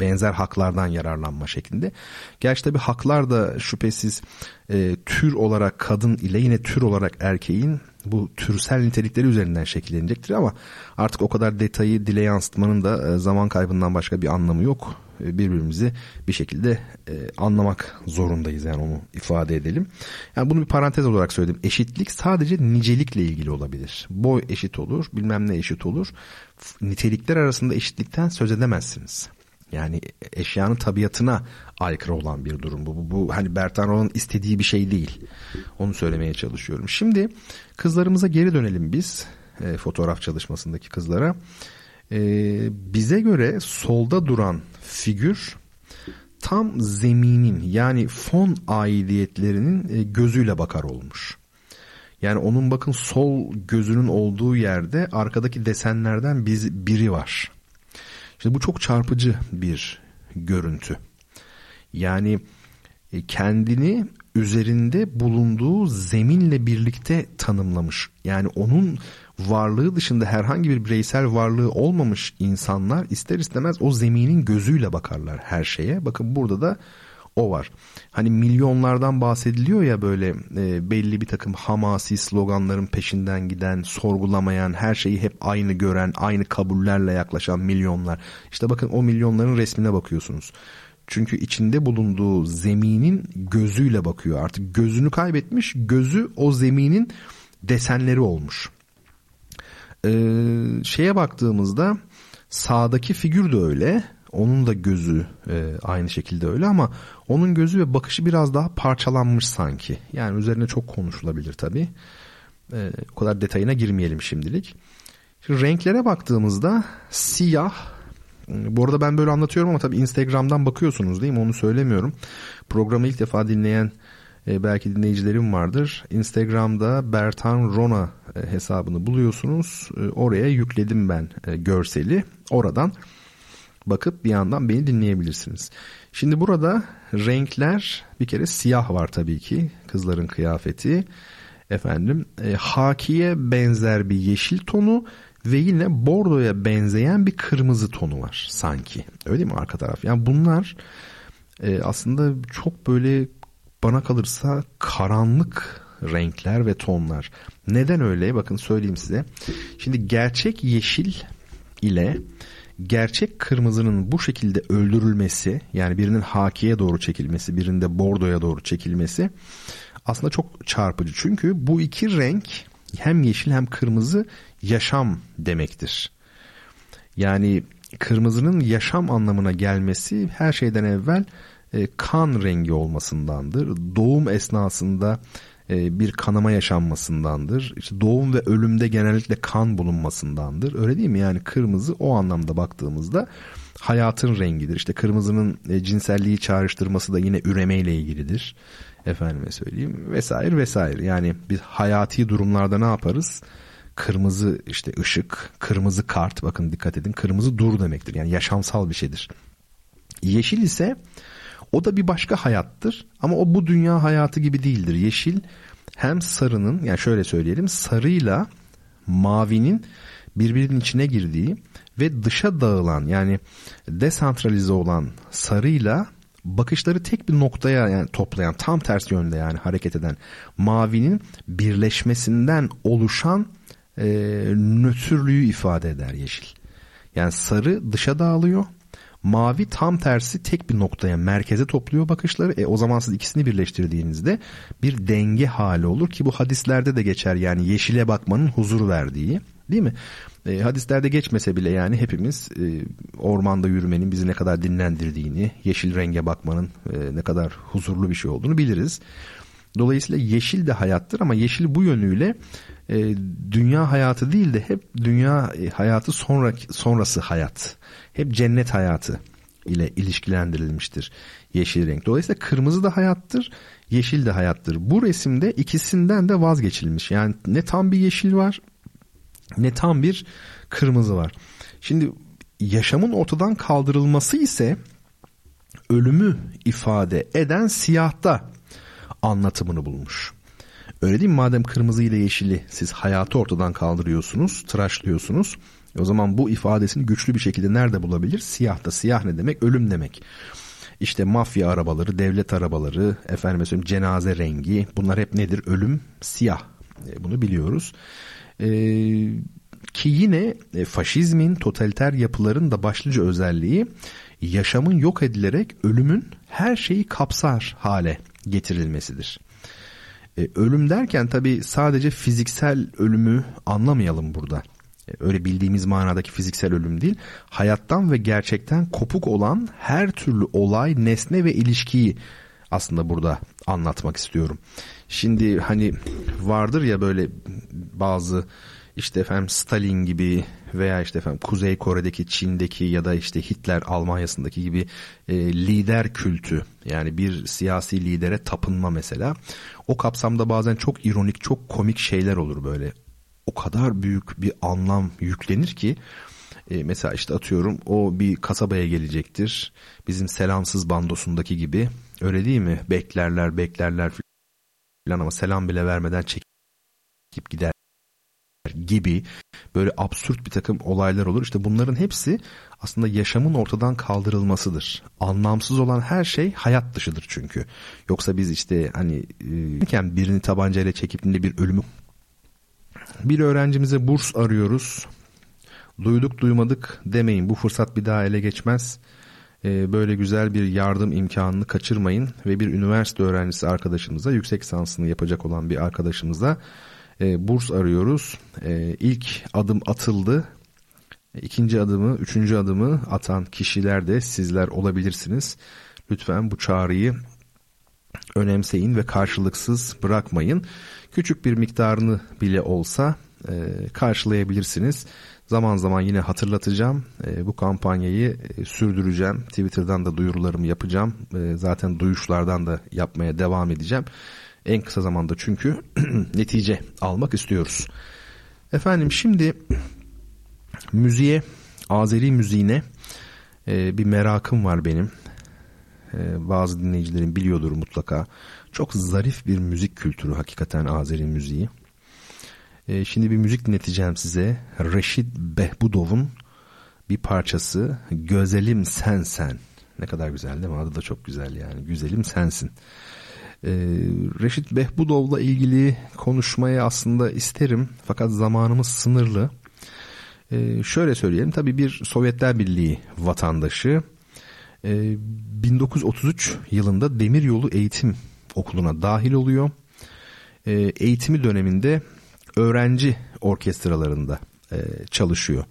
benzer haklardan yararlanma şeklinde. Gerçi tabi haklar da şüphesiz e, tür olarak kadın ile yine tür olarak erkeğin bu türsel nitelikleri üzerinden şekillenecektir ama artık o kadar detayı dile yansıtmanın da e, zaman kaybından başka bir anlamı yok. E, birbirimizi bir şekilde e, anlamak zorundayız yani onu ifade edelim. Yani bunu bir parantez olarak söyledim. Eşitlik sadece nicelikle ilgili olabilir. Boy eşit olur, bilmem ne eşit olur. Nitelikler arasında eşitlikten söz edemezsiniz. Yani eşyanın tabiatına aykırı olan bir durum bu. Bu, bu hani Bertan Roll'un istediği bir şey değil. Onu söylemeye çalışıyorum. Şimdi kızlarımıza geri dönelim biz. E, fotoğraf çalışmasındaki kızlara. E, bize göre solda duran figür tam zeminin yani fon aidiyetlerinin e, gözüyle bakar olmuş. Yani onun bakın sol gözünün olduğu yerde arkadaki desenlerden biz biri var. İşte bu çok çarpıcı bir görüntü. Yani e, kendini üzerinde bulunduğu zeminle birlikte tanımlamış. Yani onun varlığı dışında herhangi bir bireysel varlığı olmamış insanlar ister istemez o zeminin gözüyle bakarlar her şeye. Bakın burada da o var. Hani milyonlardan bahsediliyor ya böyle e, belli bir takım hamasi sloganların peşinden giden, sorgulamayan, her şeyi hep aynı gören, aynı kabullerle yaklaşan milyonlar. İşte bakın o milyonların resmine bakıyorsunuz. Çünkü içinde bulunduğu zeminin gözüyle bakıyor. Artık gözünü kaybetmiş, gözü o zeminin desenleri olmuş. Ee, şeye baktığımızda sağdaki figür de öyle. Onun da gözü e, aynı şekilde öyle ama onun gözü ve bakışı biraz daha parçalanmış sanki. Yani üzerine çok konuşulabilir tabii. E, o kadar detayına girmeyelim şimdilik. Şimdi renklere baktığımızda siyah bu arada ben böyle anlatıyorum ama tabii Instagram'dan bakıyorsunuz değil mi? Onu söylemiyorum. Programı ilk defa dinleyen e, belki dinleyicilerim vardır. Instagram'da Bertan Rona e, hesabını buluyorsunuz. E, oraya yükledim ben e, görseli. Oradan bakıp bir yandan beni dinleyebilirsiniz. Şimdi burada renkler bir kere siyah var tabii ki kızların kıyafeti. Efendim e, hakiye benzer bir yeşil tonu ve yine bordoya benzeyen bir kırmızı tonu var sanki. Öyle değil mi arka taraf? Yani bunlar e, aslında çok böyle bana kalırsa karanlık renkler ve tonlar. Neden öyle? Bakın söyleyeyim size. Şimdi gerçek yeşil ile gerçek kırmızının bu şekilde öldürülmesi yani birinin hakiye doğru çekilmesi birinde bordoya doğru çekilmesi aslında çok çarpıcı. Çünkü bu iki renk hem yeşil hem kırmızı yaşam demektir. Yani kırmızının yaşam anlamına gelmesi her şeyden evvel e, kan rengi olmasındandır. Doğum esnasında bir kanama yaşanmasındandır. İşte doğum ve ölümde genellikle kan bulunmasındandır. Öyle değil mi? Yani kırmızı o anlamda baktığımızda hayatın rengidir. İşte kırmızının e, cinselliği çağrıştırması da yine üremeyle ilgilidir. Efendime söyleyeyim vesaire vesaire. Yani biz hayati durumlarda ne yaparız? Kırmızı işte ışık, kırmızı kart bakın dikkat edin kırmızı dur demektir. Yani yaşamsal bir şeydir. Yeşil ise o da bir başka hayattır ama o bu dünya hayatı gibi değildir. Yeşil hem sarının yani şöyle söyleyelim sarıyla mavinin birbirinin içine girdiği ve dışa dağılan yani desantralize olan sarıyla bakışları tek bir noktaya yani toplayan tam ters yönde yani hareket eden mavinin birleşmesinden oluşan e, nötrlüğü ifade eder yeşil. Yani sarı dışa dağılıyor Mavi tam tersi tek bir noktaya merkeze topluyor bakışları. E o zaman siz ikisini birleştirdiğinizde bir denge hali olur ki bu hadislerde de geçer yani yeşile bakmanın huzur verdiği değil mi? E, hadislerde geçmese bile yani hepimiz e, ormanda yürümenin bizi ne kadar dinlendirdiğini, yeşil renge bakmanın e, ne kadar huzurlu bir şey olduğunu biliriz. Dolayısıyla yeşil de hayattır ama yeşil bu yönüyle e, dünya hayatı değil de hep dünya e, hayatı sonraki sonrası hayat. Hep cennet hayatı ile ilişkilendirilmiştir yeşil renk. Dolayısıyla kırmızı da hayattır, yeşil de hayattır. Bu resimde ikisinden de vazgeçilmiş. Yani ne tam bir yeşil var ne tam bir kırmızı var. Şimdi yaşamın ortadan kaldırılması ise ölümü ifade eden siyahta anlatımını bulmuş. Öyle değil mi? Madem kırmızı ile yeşili siz hayatı ortadan kaldırıyorsunuz, tıraşlıyorsunuz. O zaman bu ifadesini güçlü bir şekilde nerede bulabilir? Siyahta. Siyah ne demek? Ölüm demek. İşte mafya arabaları, devlet arabaları, efendim söyleyeyim cenaze rengi bunlar hep nedir? Ölüm siyah. E, bunu biliyoruz. Ee, ki yine e, faşizmin, totaliter yapıların da başlıca özelliği yaşamın yok edilerek ölümün her şeyi kapsar hale getirilmesidir. E, ölüm derken tabi sadece fiziksel ölümü anlamayalım burada. Öyle bildiğimiz manadaki fiziksel ölüm değil, hayattan ve gerçekten kopuk olan her türlü olay, nesne ve ilişkiyi aslında burada anlatmak istiyorum. Şimdi hani vardır ya böyle bazı işte efendim Stalin gibi veya işte efendim Kuzey Kore'deki, Çin'deki ya da işte Hitler Almanya'sındaki gibi e, lider kültü yani bir siyasi lidere tapınma mesela. O kapsamda bazen çok ironik, çok komik şeyler olur böyle. O kadar büyük bir anlam yüklenir ki e, mesela işte atıyorum o bir kasabaya gelecektir. Bizim selamsız bandosundaki gibi. Öyle değil mi? Beklerler, beklerler falan ama selam bile vermeden çekip gider gibi böyle absürt bir takım olaylar olur. İşte bunların hepsi aslında yaşamın ortadan kaldırılmasıdır. Anlamsız olan her şey hayat dışıdır çünkü. Yoksa biz işte hani e, birini tabancayla çekip bir ölümü bir öğrencimize burs arıyoruz. Duyduk duymadık demeyin. Bu fırsat bir daha ele geçmez. Ee, böyle güzel bir yardım imkanını kaçırmayın ve bir üniversite öğrencisi arkadaşımıza yüksek lisansını yapacak olan bir arkadaşımıza e, burs arıyoruz. E, ilk adım atıldı. İkinci adımı, üçüncü adımı atan kişiler de sizler olabilirsiniz. Lütfen bu çağrıyı önemseyin ve karşılıksız bırakmayın. Küçük bir miktarını bile olsa e, karşılayabilirsiniz. Zaman zaman yine hatırlatacağım. E, bu kampanyayı e, sürdüreceğim. Twitter'dan da duyurularımı yapacağım. E, zaten duyuşlardan da yapmaya devam edeceğim. En kısa zamanda çünkü netice almak istiyoruz. Efendim şimdi müziğe, Azeri müziğine e, bir merakım var benim. E, bazı dinleyicilerin biliyordur mutlaka. Çok zarif bir müzik kültürü hakikaten Azeri müziği. E, şimdi bir müzik dinleteceğim size. Reşit Behbudov'un bir parçası Gözelim Sen Sen. Ne kadar güzel değil mi? Adı da çok güzel yani. Güzelim Sensin. Ee, Reşit Behbudov'la ilgili konuşmayı aslında isterim fakat zamanımız sınırlı. Ee, şöyle söyleyelim tabii bir Sovyetler Birliği vatandaşı. Ee, 1933 yılında Demiryolu Eğitim Okulu'na dahil oluyor. Ee, eğitimi döneminde öğrenci orkestralarında e, çalışıyor.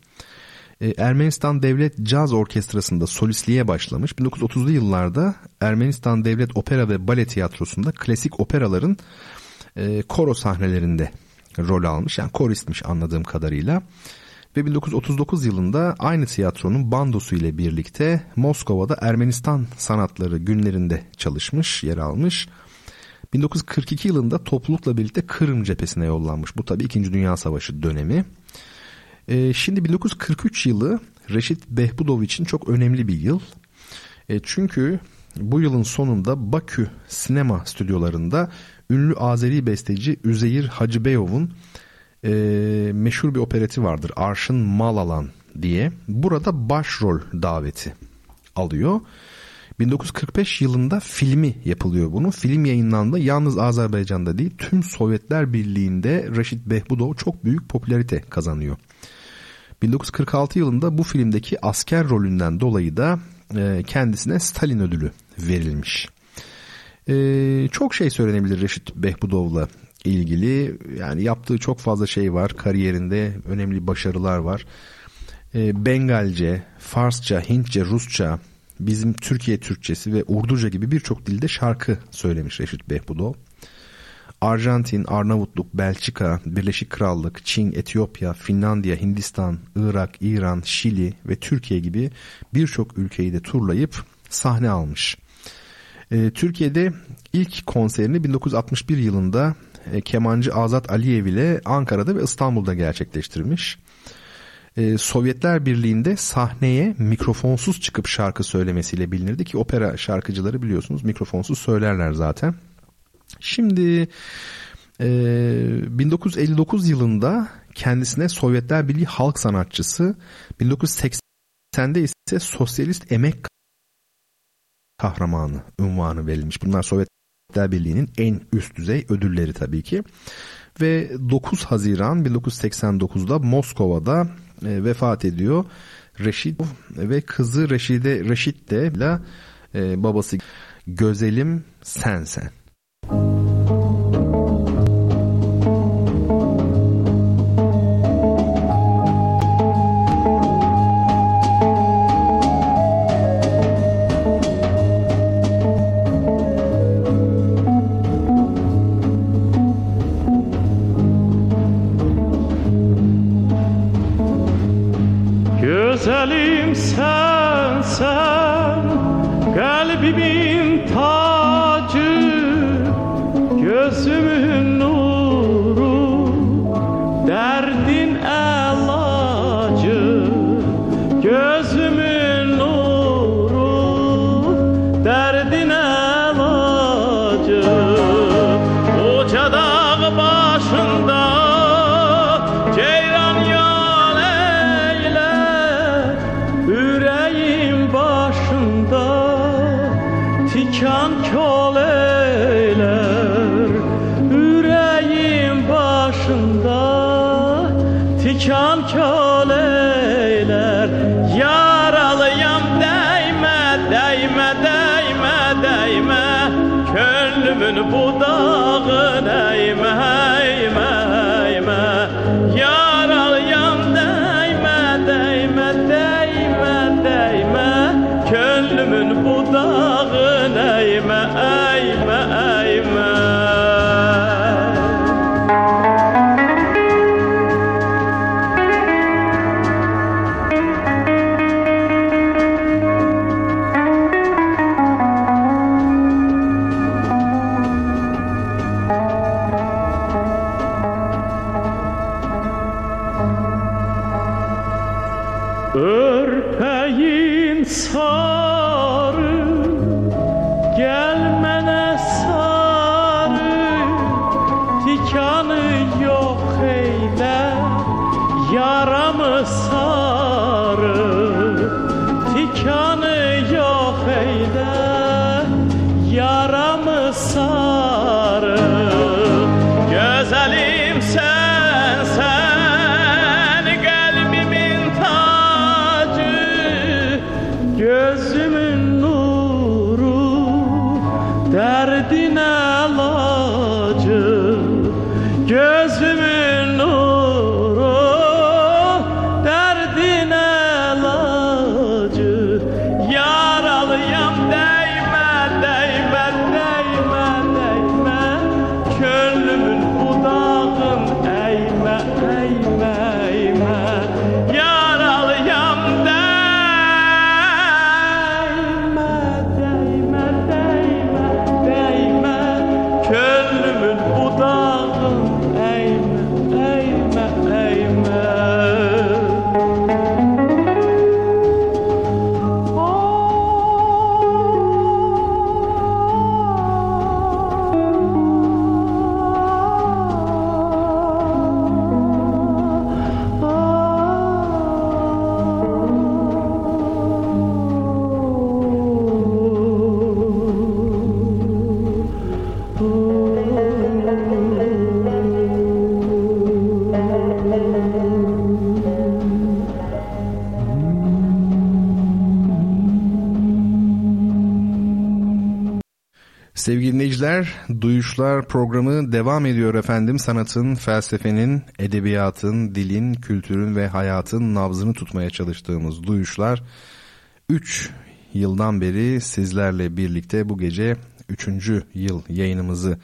E, Ermenistan Devlet Caz Orkestrası'nda solistliğe başlamış. 1930'lu yıllarda Ermenistan Devlet Opera ve Bale Tiyatrosu'nda klasik operaların e, koro sahnelerinde rol almış. Yani koristmiş anladığım kadarıyla. Ve 1939 yılında aynı tiyatronun bandosu ile birlikte Moskova'da Ermenistan sanatları günlerinde çalışmış, yer almış. 1942 yılında toplulukla birlikte Kırım cephesine yollanmış. Bu tabii 2. Dünya Savaşı dönemi. E, şimdi 1943 yılı Reşit Behbudov için çok önemli bir yıl. E, çünkü bu yılın sonunda Bakü sinema stüdyolarında ünlü Azeri besteci Üzeyir Hacıbeyov'un e, meşhur bir opereti vardır. Arşın Malalan diye. Burada başrol daveti alıyor. 1945 yılında filmi yapılıyor bunun. Film yayınlandı. Yalnız Azerbaycan'da değil tüm Sovyetler Birliği'nde Reşit Behbudov çok büyük popülarite kazanıyor. 1946 yılında bu filmdeki asker rolünden dolayı da e, kendisine Stalin ödülü verilmiş. E, çok şey söylenebilir Reşit Behbudov'la ilgili. Yani yaptığı çok fazla şey var. Kariyerinde önemli başarılar var. E, Bengalce, Farsça, Hintçe, Rusça, bizim Türkiye Türkçesi ve Urduca gibi birçok dilde şarkı söylemiş Reşit Behbudov. Arjantin, Arnavutluk, Belçika, Birleşik Krallık, Çin, Etiyopya, Finlandiya, Hindistan, Irak, İran, Şili ve Türkiye gibi birçok ülkeyi de turlayıp sahne almış. Ee, Türkiye'de ilk konserini 1961 yılında e, kemancı Azat Aliyev ile Ankara'da ve İstanbul'da gerçekleştirmiş. Ee, Sovyetler Birliği'nde sahneye mikrofonsuz çıkıp şarkı söylemesiyle bilinirdi ki opera şarkıcıları biliyorsunuz mikrofonsuz söylerler zaten. Şimdi e, 1959 yılında kendisine Sovyetler Birliği halk sanatçısı 1980'de ise sosyalist emek kahramanı unvanı verilmiş. Bunlar Sovyetler Birliği'nin en üst düzey ödülleri tabii ki. Ve 9 Haziran 1989'da Moskova'da e, vefat ediyor. Reşit ve kızı Reşide Reşit de e, babası Gözelim Sensen. Sevgili dinleyiciler, Duyuşlar programı devam ediyor efendim. Sanatın, felsefenin, edebiyatın, dilin, kültürün ve hayatın nabzını tutmaya çalıştığımız Duyuşlar 3 yıldan beri sizlerle birlikte bu gece 3. yıl yayınımızı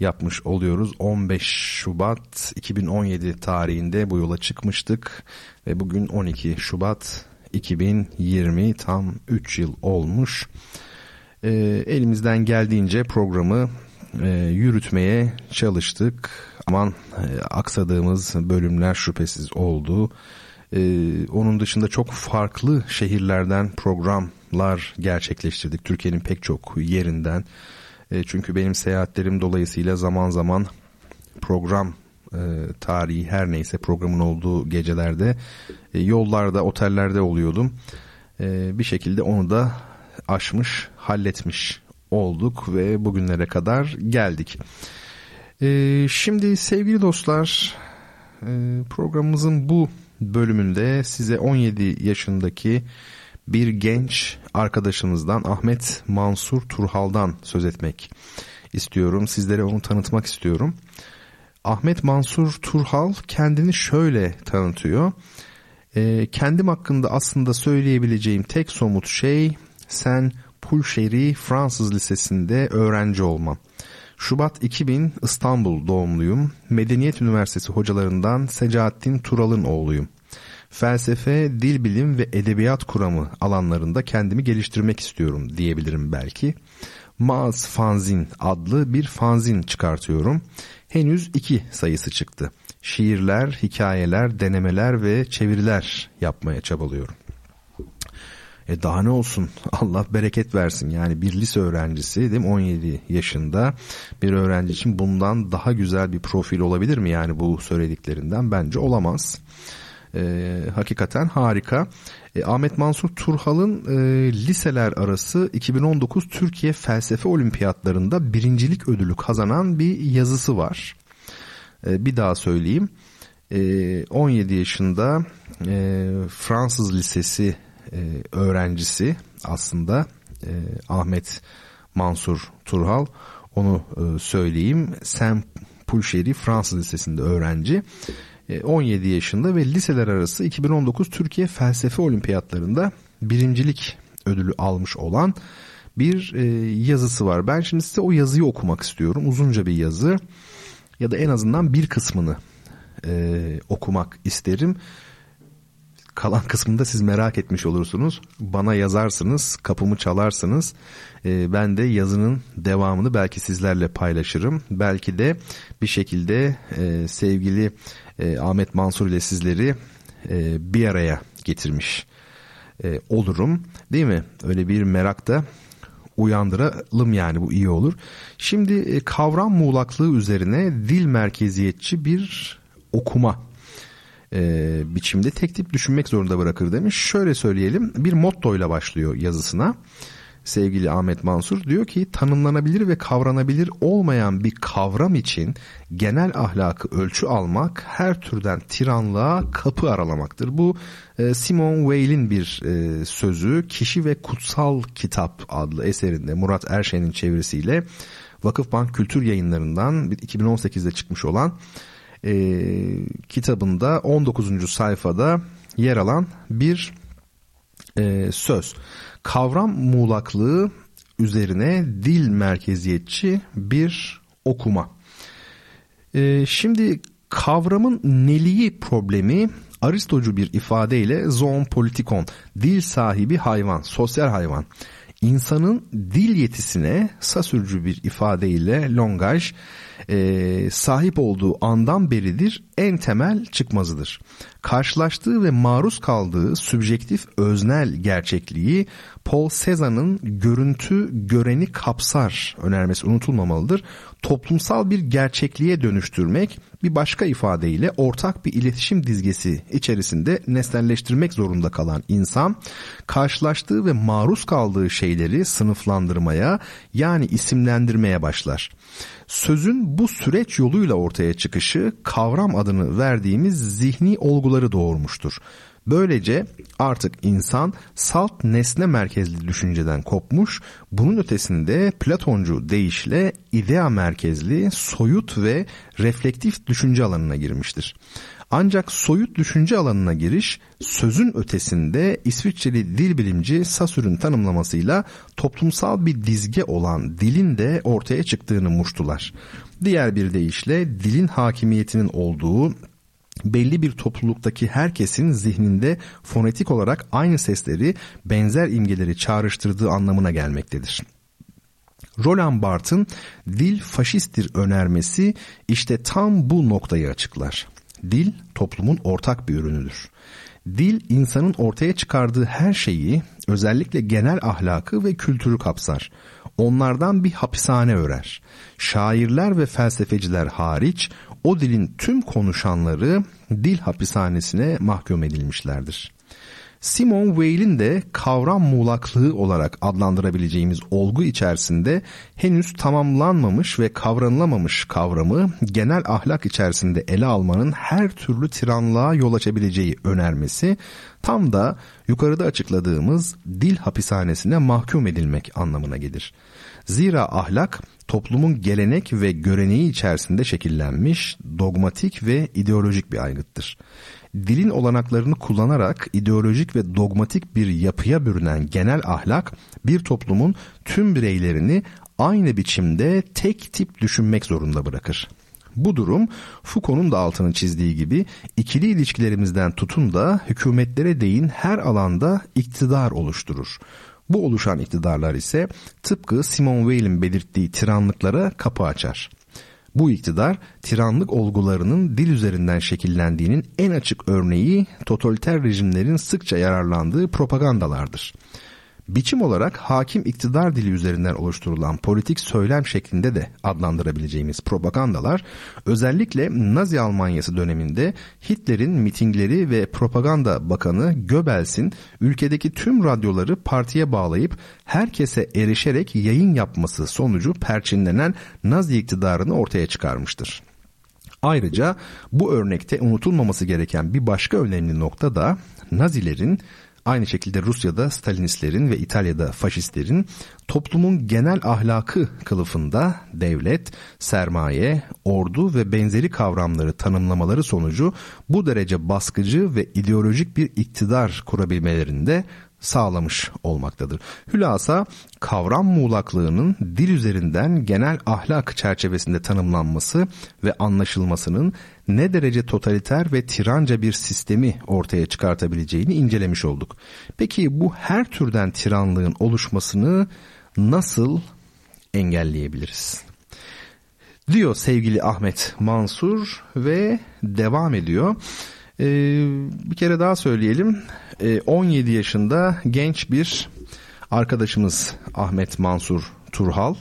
yapmış oluyoruz. 15 Şubat 2017 tarihinde bu yola çıkmıştık ve bugün 12 Şubat 2020 tam 3 yıl olmuş. E, elimizden geldiğince programı e, yürütmeye çalıştık. Aman e, aksadığımız bölümler şüphesiz oldu. E, onun dışında çok farklı şehirlerden programlar gerçekleştirdik. Türkiye'nin pek çok yerinden. E, çünkü benim seyahatlerim dolayısıyla zaman zaman program e, tarihi her neyse programın olduğu gecelerde e, yollarda, otellerde oluyordum. E, bir şekilde onu da aşmış, halletmiş olduk ve bugünlere kadar geldik. Ee, şimdi sevgili dostlar e, programımızın bu bölümünde size 17 yaşındaki bir genç arkadaşımızdan Ahmet Mansur Turhal'dan söz etmek istiyorum. Sizlere onu tanıtmak istiyorum. Ahmet Mansur Turhal kendini şöyle tanıtıyor. E, kendim hakkında aslında söyleyebileceğim tek somut şey sen Pulşeri Fransız Lisesi'nde öğrenci olmam. Şubat 2000 İstanbul doğumluyum. Medeniyet Üniversitesi hocalarından Secahattin Tural'ın oğluyum. Felsefe, dil bilim ve edebiyat kuramı alanlarında kendimi geliştirmek istiyorum diyebilirim belki. Maz Fanzin adlı bir fanzin çıkartıyorum. Henüz iki sayısı çıktı. Şiirler, hikayeler, denemeler ve çeviriler yapmaya çabalıyorum. E daha ne olsun Allah bereket versin yani bir lise öğrencisi değil mi 17 yaşında bir öğrenci için bundan daha güzel bir profil olabilir mi yani bu söylediklerinden bence olamaz. E, hakikaten harika. E, Ahmet Mansur Turhal'ın e, liseler arası 2019 Türkiye Felsefe Olimpiyatlarında birincilik ödülü kazanan bir yazısı var. E, bir daha söyleyeyim. E, 17 yaşında e, Fransız Lisesi e, öğrencisi aslında e, Ahmet Mansur Turhal onu e, söyleyeyim. Saint Pulcheri Fransız Lisesi'nde öğrenci. 17 e, yaşında ve liseler arası 2019 Türkiye Felsefe Olimpiyatlarında birincilik ödülü almış olan bir e, yazısı var. Ben şimdi size o yazıyı okumak istiyorum. Uzunca bir yazı ya da en azından bir kısmını e, okumak isterim. Kalan kısmında siz merak etmiş olursunuz. Bana yazarsınız, kapımı çalarsınız. E, ben de yazının devamını belki sizlerle paylaşırım. Belki de bir şekilde e, sevgili e, Ahmet Mansur ile sizleri e, bir araya getirmiş e, olurum. Değil mi? Öyle bir merak da uyandıralım yani bu iyi olur. Şimdi e, kavram muğlaklığı üzerine dil merkeziyetçi bir okuma e, biçimde tek tip düşünmek zorunda bırakır demiş. Şöyle söyleyelim bir motto ile başlıyor yazısına. Sevgili Ahmet Mansur diyor ki tanımlanabilir ve kavranabilir olmayan bir kavram için genel ahlakı ölçü almak her türden tiranlığa kapı aralamaktır. Bu e, Simon Weil'in bir e, sözü Kişi ve Kutsal Kitap adlı eserinde Murat Erşen'in çevirisiyle Vakıfbank Kültür Yayınlarından 2018'de çıkmış olan e, kitabında 19. sayfada yer alan bir e, söz. Kavram muğlaklığı üzerine dil merkeziyetçi bir okuma. E, şimdi kavramın neliği problemi Aristocu bir ifadeyle zoon politikon, dil sahibi hayvan, sosyal hayvan. İnsanın dil yetisine sasürcü bir ifadeyle longaj e, sahip olduğu andan beridir en temel çıkmazıdır. Karşılaştığı ve maruz kaldığı sübjektif öznel gerçekliği Paul Cézanne'ın görüntü göreni kapsar önermesi unutulmamalıdır. Toplumsal bir gerçekliğe dönüştürmek bir başka ifadeyle ortak bir iletişim dizgesi içerisinde nesnelleştirmek zorunda kalan insan karşılaştığı ve maruz kaldığı şeyleri sınıflandırmaya yani isimlendirmeye başlar. Sözün bu süreç yoluyla ortaya çıkışı kavram adını verdiğimiz zihni olguları doğurmuştur. Böylece artık insan salt nesne merkezli düşünceden kopmuş, bunun ötesinde Platoncu deyişle idea merkezli, soyut ve reflektif düşünce alanına girmiştir. Ancak soyut düşünce alanına giriş sözün ötesinde İsviçreli dil bilimci Sasur'un tanımlamasıyla toplumsal bir dizge olan dilin de ortaya çıktığını muştular. Diğer bir deyişle dilin hakimiyetinin olduğu belli bir topluluktaki herkesin zihninde fonetik olarak aynı sesleri, benzer imgeleri çağrıştırdığı anlamına gelmektedir. Roland Barthes'ın dil faşisttir önermesi işte tam bu noktayı açıklar. Dil toplumun ortak bir ürünüdür. Dil insanın ortaya çıkardığı her şeyi, özellikle genel ahlakı ve kültürü kapsar. Onlardan bir hapishane örer. Şairler ve felsefeciler hariç o dilin tüm konuşanları dil hapishanesine mahkum edilmişlerdir. Simon Weil'in de kavram muğlaklığı olarak adlandırabileceğimiz olgu içerisinde henüz tamamlanmamış ve kavranılamamış kavramı genel ahlak içerisinde ele almanın her türlü tiranlığa yol açabileceği önermesi tam da yukarıda açıkladığımız dil hapishanesine mahkum edilmek anlamına gelir. Zira ahlak toplumun gelenek ve göreneği içerisinde şekillenmiş, dogmatik ve ideolojik bir aygıttır. Dilin olanaklarını kullanarak ideolojik ve dogmatik bir yapıya bürünen genel ahlak bir toplumun tüm bireylerini aynı biçimde tek tip düşünmek zorunda bırakır. Bu durum Foucault'un da altını çizdiği gibi ikili ilişkilerimizden tutun da hükümetlere değin her alanda iktidar oluşturur. Bu oluşan iktidarlar ise tıpkı Simon Weil'in belirttiği tiranlıklara kapı açar. Bu iktidar tiranlık olgularının dil üzerinden şekillendiğinin en açık örneği totaliter rejimlerin sıkça yararlandığı propagandalardır. Biçim olarak hakim iktidar dili üzerinden oluşturulan politik söylem şeklinde de adlandırabileceğimiz propagandalar özellikle Nazi Almanyası döneminde Hitler'in mitingleri ve propaganda bakanı Goebbels'in ülkedeki tüm radyoları partiye bağlayıp herkese erişerek yayın yapması sonucu perçinlenen Nazi iktidarını ortaya çıkarmıştır. Ayrıca bu örnekte unutulmaması gereken bir başka önemli nokta da Nazilerin Aynı şekilde Rusya'da Stalinistlerin ve İtalya'da faşistlerin toplumun genel ahlakı kılıfında devlet, sermaye, ordu ve benzeri kavramları tanımlamaları sonucu bu derece baskıcı ve ideolojik bir iktidar kurabilmelerinde sağlamış olmaktadır. Hülasa kavram muğlaklığının dil üzerinden genel ahlak çerçevesinde tanımlanması ve anlaşılmasının ne derece totaliter ve tiranca bir sistemi ortaya çıkartabileceğini incelemiş olduk. Peki bu her türden tiranlığın oluşmasını nasıl engelleyebiliriz? Diyor sevgili Ahmet Mansur ve devam ediyor. Ee, bir kere daha söyleyelim. Ee, 17 yaşında genç bir arkadaşımız Ahmet Mansur Turhal.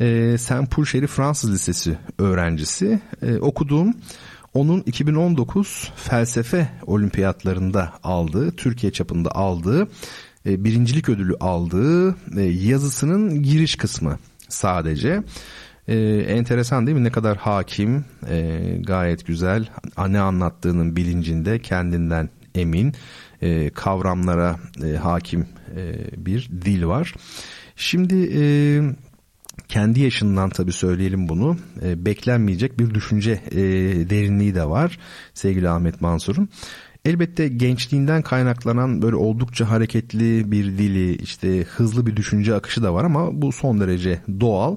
Ee, Saint Paul Fransız Lisesi öğrencisi. Ee, okuduğum onun 2019 felsefe olimpiyatlarında aldığı, Türkiye çapında aldığı, e, birincilik ödülü aldığı e, yazısının giriş kısmı sadece. E, enteresan değil mi? Ne kadar hakim, e, gayet güzel, ne anlattığının bilincinde, kendinden emin, e, kavramlara e, hakim e, bir dil var. Şimdi e, kendi yaşından tabii söyleyelim bunu. E, beklenmeyecek bir düşünce e, derinliği de var sevgili Ahmet Mansur'un. Elbette gençliğinden kaynaklanan böyle oldukça hareketli bir dili, işte hızlı bir düşünce akışı da var ama bu son derece doğal.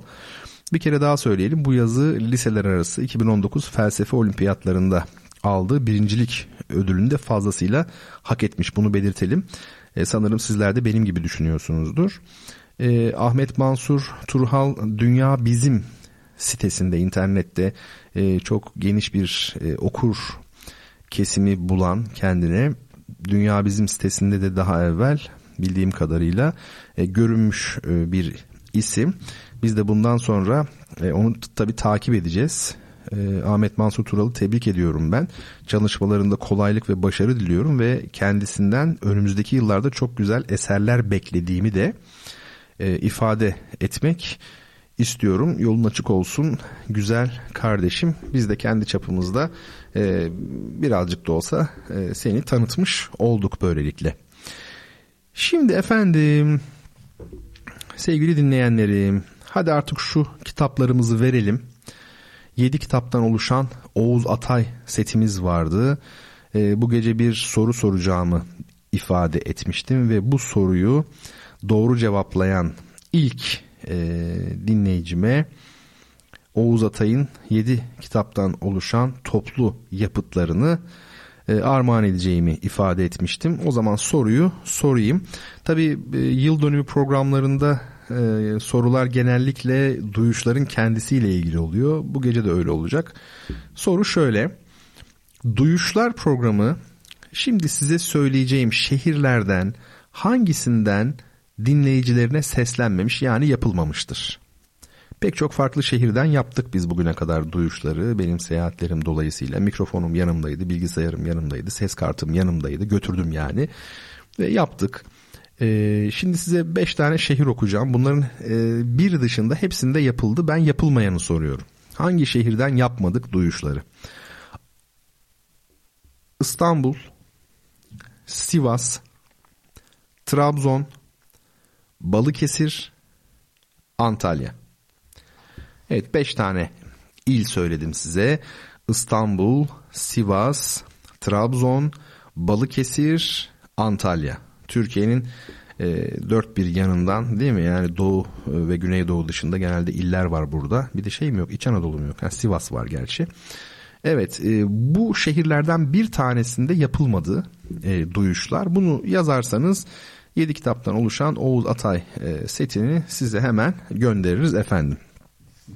Bir kere daha söyleyelim bu yazı liseler arası 2019 felsefe olimpiyatlarında aldığı birincilik ödülünü de fazlasıyla hak etmiş bunu belirtelim. E, sanırım sizler de benim gibi düşünüyorsunuzdur. E, Ahmet Mansur Turhal Dünya Bizim sitesinde internette e, çok geniş bir e, okur kesimi bulan kendine Dünya Bizim sitesinde de daha evvel bildiğim kadarıyla e, görünmüş e, bir isim. Biz de bundan sonra e, onu tabii takip edeceğiz. E, Ahmet Mansur Tural'ı tebrik ediyorum ben. Çalışmalarında kolaylık ve başarı diliyorum ve kendisinden önümüzdeki yıllarda çok güzel eserler beklediğimi de e, ifade etmek istiyorum. Yolun açık olsun güzel kardeşim. Biz de kendi çapımızda e, birazcık da olsa e, seni tanıtmış olduk böylelikle. Şimdi efendim sevgili dinleyenlerim hadi artık şu kitaplarımızı verelim. 7 kitaptan oluşan Oğuz Atay setimiz vardı. E, bu gece bir soru soracağımı ifade etmiştim ve bu soruyu doğru cevaplayan ilk e, dinleyicime Oğuz Atay'ın 7 kitaptan oluşan toplu yapıtlarını e, armağan edeceğimi ifade etmiştim. O zaman soruyu sorayım. Tabii e, yıl dönümü programlarında e, sorular genellikle duyuşların kendisiyle ilgili oluyor. Bu gece de öyle olacak. Soru şöyle. Duyuşlar programı şimdi size söyleyeceğim şehirlerden hangisinden dinleyicilerine seslenmemiş yani yapılmamıştır? Pek çok farklı şehirden yaptık biz bugüne kadar duyuşları. Benim seyahatlerim dolayısıyla mikrofonum yanımdaydı, bilgisayarım yanımdaydı, ses kartım yanımdaydı. Götürdüm yani ve yaptık. Ee, şimdi size 5 tane şehir okuyacağım. Bunların e, bir dışında hepsinde yapıldı. Ben yapılmayanı soruyorum. Hangi şehirden yapmadık duyuşları? İstanbul, Sivas, Trabzon, Balıkesir, Antalya. Evet 5 tane il söyledim size. İstanbul, Sivas, Trabzon, Balıkesir, Antalya. Türkiye'nin e, dört bir yanından değil mi? Yani doğu e, ve güneydoğu dışında genelde iller var burada. Bir de şey mi yok? İç Anadolu mu yok? Ha, Sivas var gerçi. Evet e, bu şehirlerden bir tanesinde yapılmadı e, duyuşlar. Bunu yazarsanız 7 kitaptan oluşan Oğuz Atay e, setini size hemen göndeririz efendim.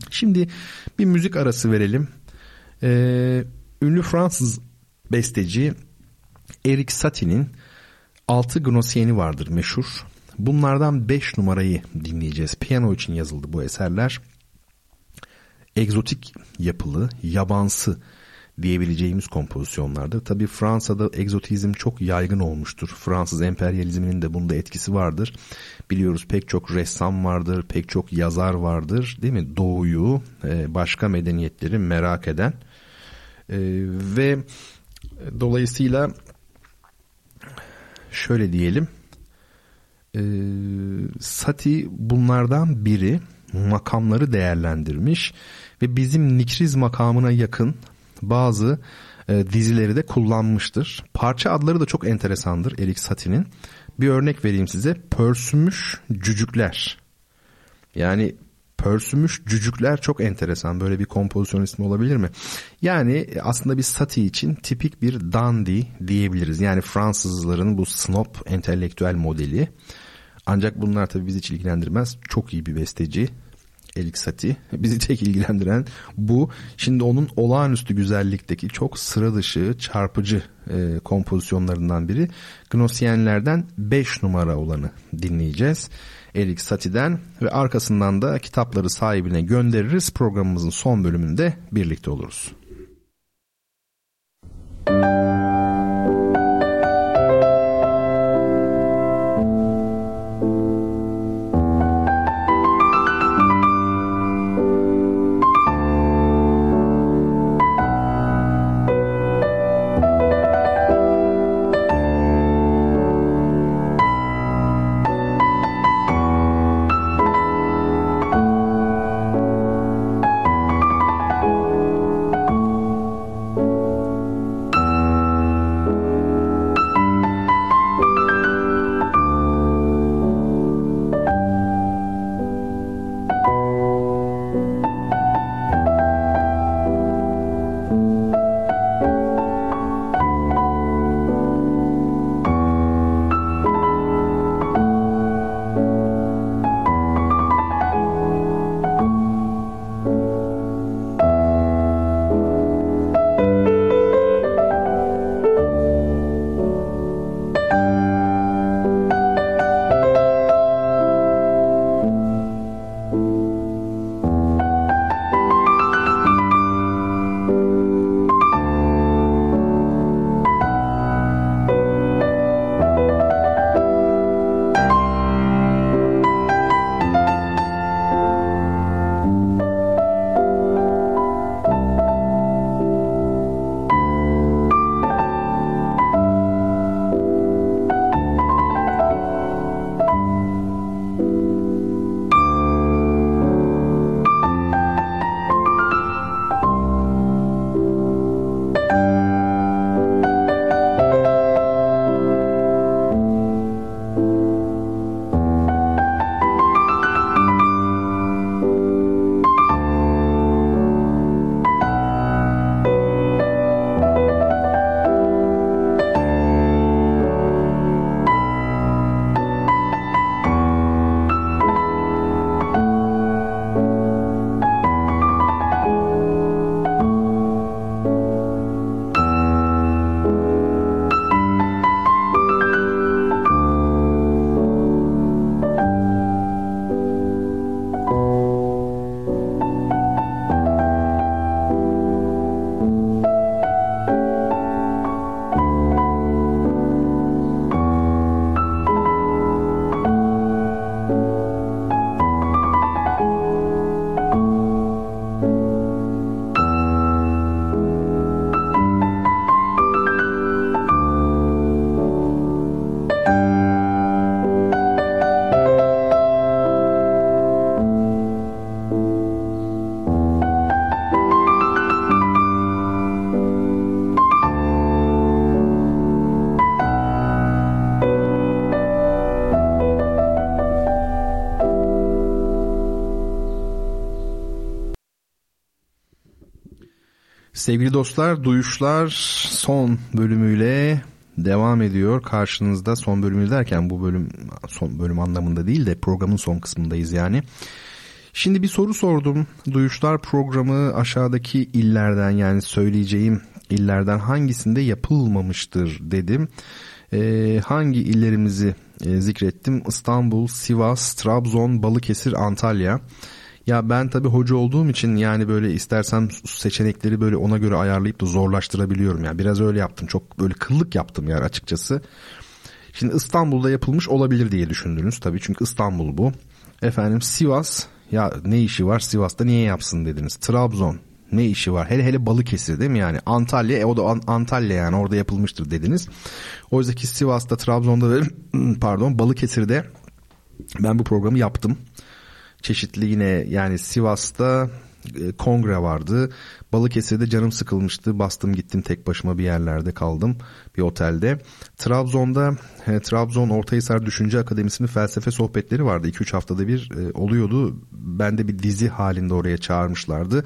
Şimdi bir müzik arası verelim. Ee, ünlü Fransız besteci Eric Satie'nin altı gnosiyeni vardır meşhur. Bunlardan 5 numarayı dinleyeceğiz. Piyano için yazıldı bu eserler. Egzotik yapılı, yabansı diyebileceğimiz kompozisyonlardır. Tabi Fransa'da egzotizm çok yaygın olmuştur. Fransız emperyalizminin de bunda etkisi vardır. Biliyoruz pek çok ressam vardır, pek çok yazar vardır değil mi? Doğuyu, e, başka medeniyetleri merak eden e, ve dolayısıyla şöyle diyelim e, Sati bunlardan biri makamları değerlendirmiş ve bizim Nikriz makamına yakın bazı e, dizileri de kullanmıştır. Parça adları da çok enteresandır Erik Satie'nin. Bir örnek vereyim size. Pörsümüş cücükler. Yani pörsümüş cücükler çok enteresan. Böyle bir kompozisyon ismi olabilir mi? Yani aslında bir Satie için tipik bir dandy diyebiliriz. Yani Fransızların bu snob entelektüel modeli. Ancak bunlar tabii bizi hiç ilgilendirmez. Çok iyi bir besteci. Elik Satie. Bizi tek ilgilendiren bu. Şimdi onun olağanüstü güzellikteki çok sıra dışı, çarpıcı e, kompozisyonlarından biri. Gnosyenlerden 5 numara olanı dinleyeceğiz. Elik Satie'den ve arkasından da kitapları sahibine göndeririz. Programımızın son bölümünde birlikte oluruz. Müzik Sevgili dostlar, Duyuşlar son bölümüyle devam ediyor. Karşınızda son bölümü derken bu bölüm son bölüm anlamında değil de programın son kısmındayız yani. Şimdi bir soru sordum. Duyuşlar programı aşağıdaki illerden yani söyleyeceğim illerden hangisinde yapılmamıştır dedim. Ee, hangi illerimizi e, zikrettim? İstanbul, Sivas, Trabzon, Balıkesir, Antalya. Ya ben tabii hoca olduğum için yani böyle istersem seçenekleri böyle ona göre ayarlayıp da zorlaştırabiliyorum. Yani biraz öyle yaptım. Çok böyle kıllık yaptım yani açıkçası. Şimdi İstanbul'da yapılmış olabilir diye düşündünüz tabii. Çünkü İstanbul bu. Efendim Sivas ya ne işi var Sivas'ta niye yapsın dediniz. Trabzon ne işi var? Hele hele Balıkesir değil mi yani? Antalya e, o da Antalya yani orada yapılmıştır dediniz. Oysa ki Sivas'ta, Trabzon'da ve pardon Balıkesir'de ben bu programı yaptım çeşitli yine yani Sivas'ta e, kongre vardı. Balıkesir'de canım sıkılmıştı. Bastım gittim tek başıma bir yerlerde kaldım. Bir otelde. Trabzon'da e, Trabzon Ortahisar Düşünce Akademisi'nin felsefe sohbetleri vardı. 2-3 haftada bir e, oluyordu. Ben de bir dizi halinde oraya çağırmışlardı.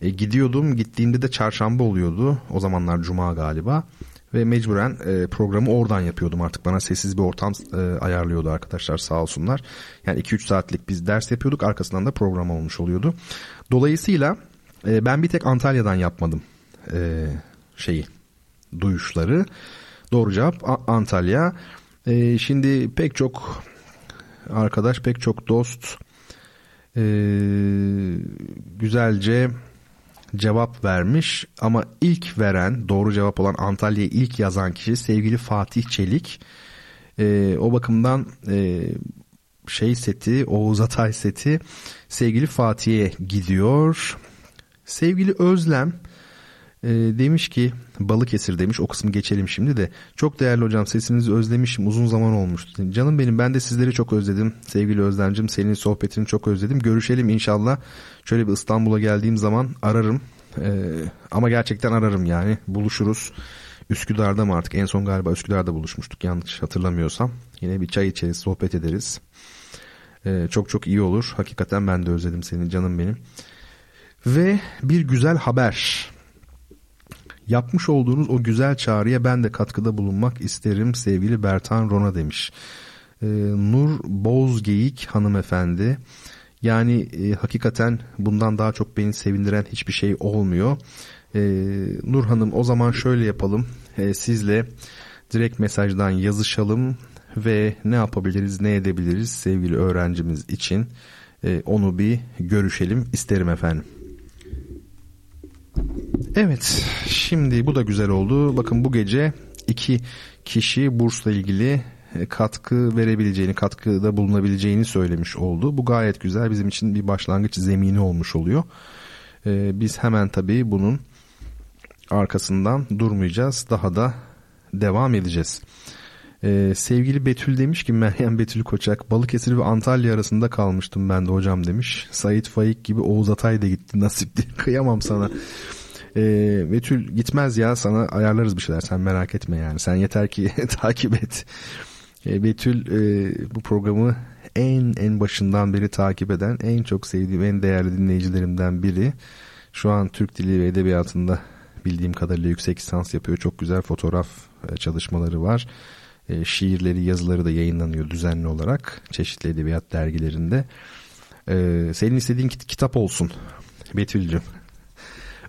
E, gidiyordum. Gittiğimde de çarşamba oluyordu. O zamanlar cuma galiba ve mecburen e, programı oradan yapıyordum artık bana sessiz bir ortam e, ayarlıyordu arkadaşlar sağ olsunlar. Yani 2-3 saatlik biz ders yapıyorduk arkasından da program olmuş oluyordu. Dolayısıyla e, ben bir tek Antalya'dan yapmadım e, şeyi duyuşları. Doğru cevap A- Antalya. E, şimdi pek çok arkadaş pek çok dost e, güzelce cevap vermiş ama ilk veren doğru cevap olan Antalya'yı ilk yazan kişi sevgili Fatih Çelik. E, o bakımdan e, şey seti Oğuz Atay seti sevgili Fatih'e gidiyor. Sevgili Özlem e, demiş ki Balıkesir demiş o kısmı geçelim şimdi de çok değerli hocam sesinizi özlemişim uzun zaman olmuştu. Canım benim ben de sizleri çok özledim sevgili Özlemcim senin sohbetini çok özledim görüşelim inşallah şöyle bir İstanbul'a geldiğim zaman ararım ee, ama gerçekten ararım yani buluşuruz. Üsküdar'da mı artık en son galiba Üsküdar'da buluşmuştuk yanlış hatırlamıyorsam. Yine bir çay içeriz sohbet ederiz. Ee, çok çok iyi olur. Hakikaten ben de özledim seni canım benim. Ve bir güzel haber. Yapmış olduğunuz o güzel çağrıya ben de katkıda bulunmak isterim sevgili Bertan Rona demiş. Ee, Nur Bozgeyik hanımefendi. Yani e, hakikaten bundan daha çok beni sevindiren hiçbir şey olmuyor. E, Nur Hanım o zaman şöyle yapalım. E, sizle direkt mesajdan yazışalım ve ne yapabiliriz ne edebiliriz sevgili öğrencimiz için e, onu bir görüşelim isterim efendim. Evet şimdi bu da güzel oldu. Bakın bu gece iki kişi bursla ilgili e, katkı verebileceğini, katkıda bulunabileceğini söylemiş oldu. Bu gayet güzel bizim için bir başlangıç zemini olmuş oluyor. E, biz hemen tabii bunun arkasından durmayacağız. Daha da devam edeceğiz. Ee, sevgili Betül demiş ki Meryem Betül Koçak Balıkesir ve Antalya arasında kalmıştım ben de hocam demiş. Sait Faik gibi Oğuz Atay da gitti nasipti. Kıyamam sana. Ee, Betül gitmez ya sana ayarlarız bir şeyler sen merak etme yani. Sen yeter ki takip et. E, Betül e, bu programı en en başından beri takip eden en çok sevdiğim en değerli dinleyicilerimden biri. Şu an Türk Dili ve Edebiyatı'nda bildiğim kadarıyla yüksek lisans yapıyor. Çok güzel fotoğraf e, çalışmaları var. E, şiirleri, yazıları da yayınlanıyor düzenli olarak çeşitli edebiyat dergilerinde. E, senin istediğin kitap olsun Betül'cüm.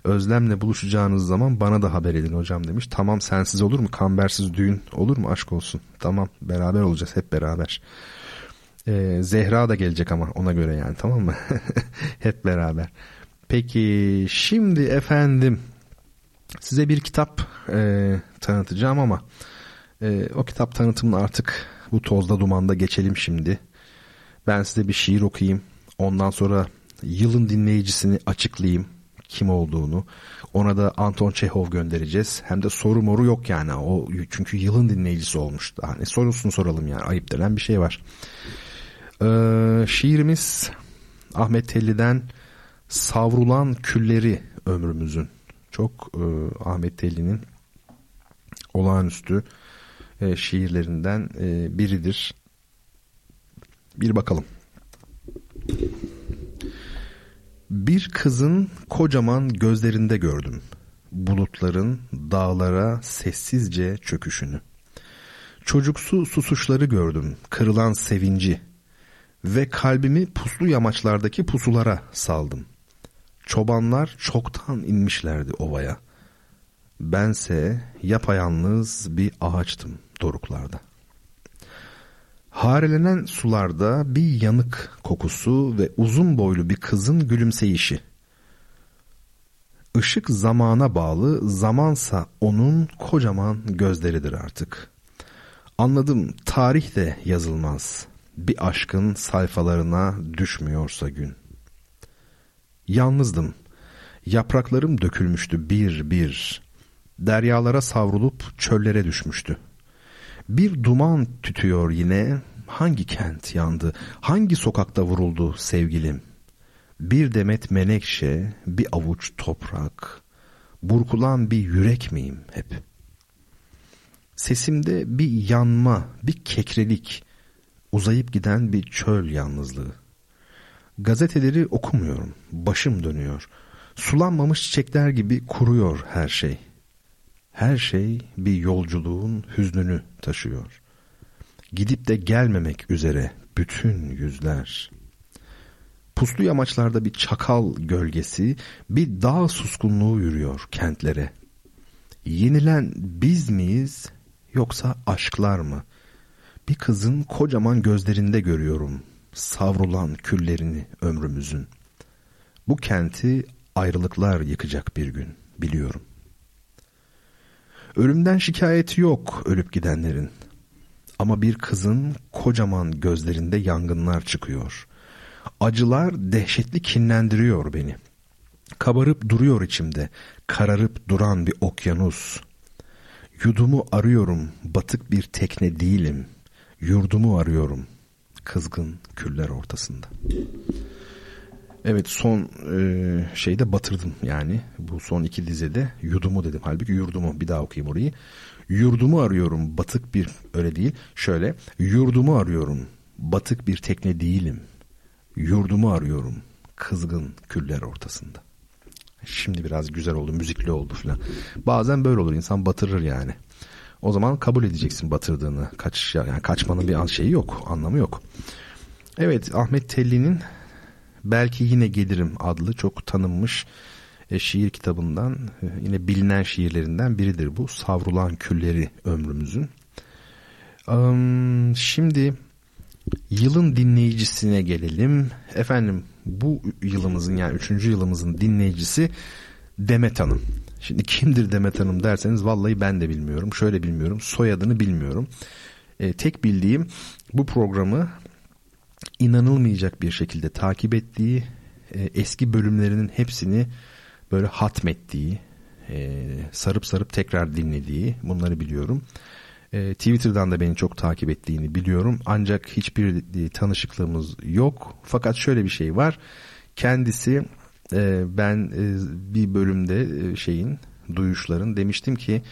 Özlem'le buluşacağınız zaman bana da haber edin hocam demiş. Tamam sensiz olur mu? Kambersiz düğün olur mu? Aşk olsun. Tamam beraber olacağız hep beraber. Ee, Zehra da gelecek ama ona göre yani tamam mı? hep beraber. Peki şimdi efendim size bir kitap e, tanıtacağım ama e, o kitap tanıtımını artık bu tozda dumanda geçelim şimdi. Ben size bir şiir okuyayım. Ondan sonra yılın dinleyicisini açıklayayım kim olduğunu. Ona da Anton Çehov göndereceğiz. Hem de soru moru yok yani. O çünkü yılın dinleyicisi olmuş. Hani sorusunu soralım yani. Ayıp denen bir şey var. Ee, şiirimiz Ahmet Telli'den Savrulan Külleri Ömrümüzün. Çok e, Ahmet Telli'nin olağanüstü e, şiirlerinden e, biridir. Bir bakalım. Bir kızın kocaman gözlerinde gördüm. bulutların dağlara sessizce çöküşünü. Çocuksu susuşları gördüm, kırılan sevinci ve kalbimi puslu yamaçlardaki pusulara saldım. Çobanlar çoktan inmişlerdi ovaya. Bense yapayalnız bir ağaçtım doruklarda. Harelenen sularda bir yanık kokusu ve uzun boylu bir kızın gülümseyişi. Işık zamana bağlı, zamansa onun kocaman gözleridir artık. Anladım, tarih de yazılmaz. Bir aşkın sayfalarına düşmüyorsa gün. Yalnızdım. Yapraklarım dökülmüştü bir bir. Deryalara savrulup çöllere düşmüştü. Bir duman tütüyor yine. Hangi kent yandı? Hangi sokakta vuruldu sevgilim? Bir demet menekşe, bir avuç toprak. Burkulan bir yürek miyim hep? Sesimde bir yanma, bir kekrelik. Uzayıp giden bir çöl yalnızlığı. Gazeteleri okumuyorum. Başım dönüyor. Sulanmamış çiçekler gibi kuruyor her şey. Her şey bir yolculuğun hüznünü taşıyor. Gidip de gelmemek üzere bütün yüzler. Puslu yamaçlarda bir çakal gölgesi, bir dağ suskunluğu yürüyor kentlere. Yenilen biz miyiz yoksa aşklar mı? Bir kızın kocaman gözlerinde görüyorum savrulan küllerini ömrümüzün. Bu kenti ayrılıklar yıkacak bir gün biliyorum. Ölümden şikayeti yok ölüp gidenlerin. Ama bir kızın kocaman gözlerinde yangınlar çıkıyor. Acılar dehşetli kinlendiriyor beni. Kabarıp duruyor içimde, kararıp duran bir okyanus. Yudumu arıyorum, batık bir tekne değilim. Yurdumu arıyorum, kızgın küller ortasında. Evet son e, şeyde batırdım yani bu son iki dizede yudumu dedim halbuki yurdumu bir daha okuyayım orayı. Yurdumu arıyorum batık bir öyle değil şöyle yurdumu arıyorum batık bir tekne değilim yurdumu arıyorum kızgın küller ortasında. Şimdi biraz güzel oldu müzikli oldu filan. Bazen böyle olur insan batırır yani. O zaman kabul edeceksin batırdığını. Kaç yani kaçmanın bir an şeyi yok, anlamı yok. Evet Ahmet Telli'nin Belki Yine Gelirim adlı çok tanınmış e, şiir kitabından e, yine bilinen şiirlerinden biridir bu. Savrulan külleri ömrümüzün. Şimdi yılın dinleyicisine gelelim. Efendim bu yılımızın yani üçüncü yılımızın dinleyicisi Demet Hanım. Şimdi kimdir Demet Hanım derseniz vallahi ben de bilmiyorum. Şöyle bilmiyorum. Soyadını bilmiyorum. E, tek bildiğim bu programı inanılmayacak bir şekilde takip ettiği, e, eski bölümlerinin hepsini böyle hatmettiği, e, sarıp sarıp tekrar dinlediği bunları biliyorum. E, Twitter'dan da beni çok takip ettiğini biliyorum. Ancak hiçbir tanışıklığımız yok. Fakat şöyle bir şey var. Kendisi ben bir bölümde şeyin duyuşların demiştim ki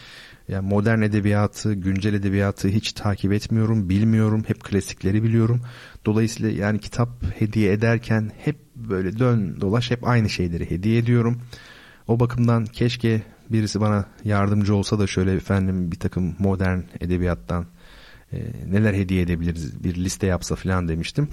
yani modern edebiyatı, güncel edebiyatı hiç takip etmiyorum, bilmiyorum. Hep klasikleri biliyorum. Dolayısıyla yani kitap hediye ederken hep böyle dön dolaş hep aynı şeyleri hediye ediyorum. O bakımdan keşke birisi bana yardımcı olsa da şöyle efendim bir takım modern edebiyattan e, neler hediye edebiliriz bir liste yapsa falan demiştim.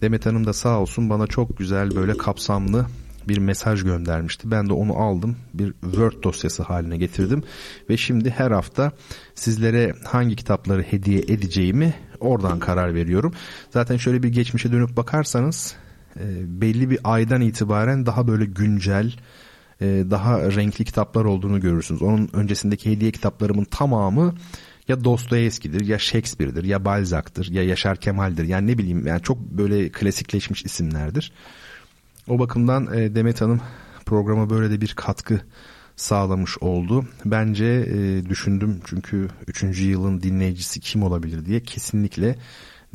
Demet Hanım da sağ olsun bana çok güzel böyle kapsamlı bir mesaj göndermişti. Ben de onu aldım bir Word dosyası haline getirdim ve şimdi her hafta sizlere hangi kitapları hediye edeceğimi oradan karar veriyorum. Zaten şöyle bir geçmişe dönüp bakarsanız e, belli bir aydan itibaren daha böyle güncel e, daha renkli kitaplar olduğunu görürsünüz. Onun öncesindeki hediye kitaplarımın tamamı ya Dostoyevski'dir ya Shakespeare'dir ya Balzac'tır ya Yaşar Kemal'dir. Yani ne bileyim yani çok böyle klasikleşmiş isimlerdir. O bakımdan e, Demet Hanım programa böyle de bir katkı sağlamış oldu. Bence e, düşündüm çünkü 3. yılın dinleyicisi kim olabilir diye kesinlikle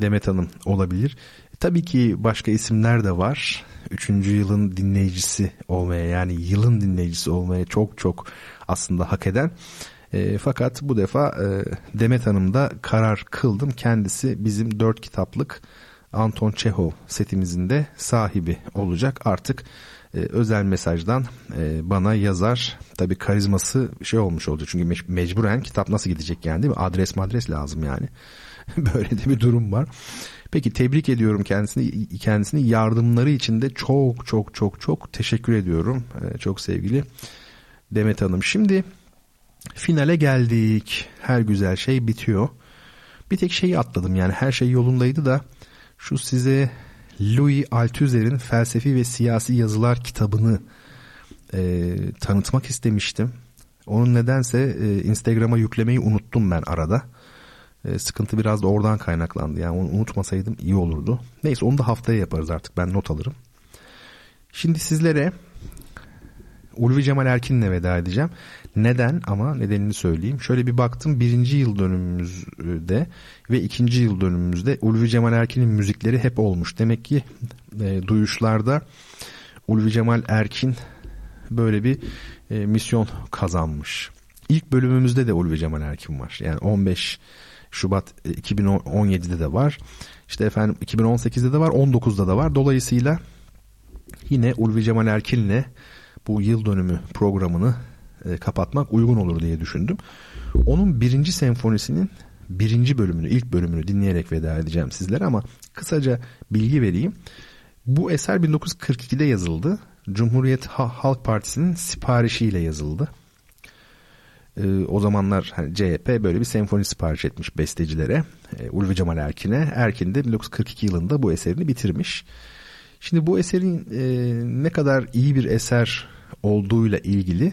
Demet Hanım olabilir. Tabii ki başka isimler de var. 3. yılın dinleyicisi olmaya yani yılın dinleyicisi olmaya çok çok aslında hak eden. E, fakat bu defa e, Demet Hanım'da karar kıldım. Kendisi bizim dört kitaplık Anton Çehov setimizin de sahibi olacak. Artık e, özel mesajdan e, bana yazar. Tabi karizması şey olmuş olacak çünkü mecburen kitap nasıl gidecek yani değil mi? Adres madres lazım yani. Böyle de bir durum var. Peki tebrik ediyorum kendisini kendisini yardımları için de çok çok çok çok teşekkür ediyorum. E, çok sevgili Demet Hanım. Şimdi finale geldik. Her güzel şey bitiyor. Bir tek şeyi atladım yani her şey yolundaydı da şu size Louis Althusser'in Felsefi ve Siyasi Yazılar kitabını e, tanıtmak istemiştim. Onun nedense e, Instagram'a yüklemeyi unuttum ben arada. E, sıkıntı biraz da oradan kaynaklandı. Yani onu unutmasaydım iyi olurdu. Neyse onu da haftaya yaparız artık. Ben not alırım. Şimdi sizlere Ulvi Cemal Erkin'le veda edeceğim. Neden ama nedenini söyleyeyim. Şöyle bir baktım birinci yıl dönümümüzde ve ikinci yıl dönümümüzde Ulvi Cemal Erkin'in müzikleri hep olmuş. Demek ki e, duyuşlarda Ulvi Cemal Erkin böyle bir e, misyon kazanmış. İlk bölümümüzde de Ulvi Cemal Erkin var. Yani 15 Şubat 2017'de e, de var. İşte efendim 2018'de de var, 19'da da var. Dolayısıyla yine Ulvi Cemal Erkin'le bu yıl dönümü programını e, kapatmak uygun olur diye düşündüm. Onun birinci senfonisinin birinci bölümünü, ilk bölümünü dinleyerek veda edeceğim sizlere ama kısaca bilgi vereyim. Bu eser 1942'de yazıldı. Cumhuriyet Halk Partisi'nin siparişiyle yazıldı. Ee, o zamanlar hani CHP böyle bir senfoni sipariş etmiş bestecilere. Ee, Ulvi Cemal Erkin'e. Erkin de 1942 yılında bu eserini bitirmiş. Şimdi bu eserin e, ne kadar iyi bir eser olduğuyla ilgili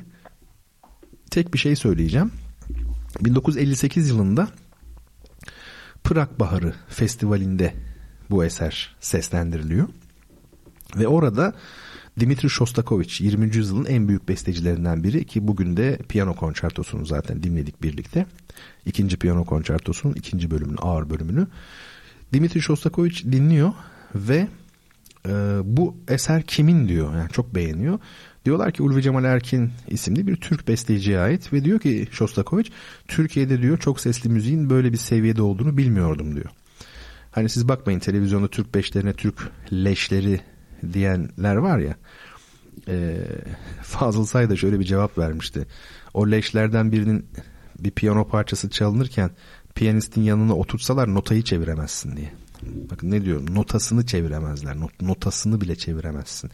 tek bir şey söyleyeceğim. 1958 yılında Prag Baharı Festivali'nde bu eser seslendiriliyor. Ve orada Dimitri Shostakovich 20. yüzyılın en büyük bestecilerinden biri ki bugün de piyano konçertosunu zaten dinledik birlikte. İkinci piyano konçertosunun ikinci bölümünü, ağır bölümünü. Dimitri Shostakovich dinliyor ve e, bu eser kimin diyor. Yani çok beğeniyor. Diyorlar ki Ulvi Cemal Erkin isimli bir Türk besteciye ait ve diyor ki Shostakovich Türkiye'de diyor çok sesli müziğin böyle bir seviyede olduğunu bilmiyordum diyor. Hani siz bakmayın televizyonda Türk beşlerine Türk leşleri diyenler var ya e, Fazıl Say da şöyle bir cevap vermişti. O leşlerden birinin bir piyano parçası çalınırken piyanistin yanına oturtsalar notayı çeviremezsin diye. Bakın ne diyorum notasını çeviremezler. Not, notasını bile çeviremezsin.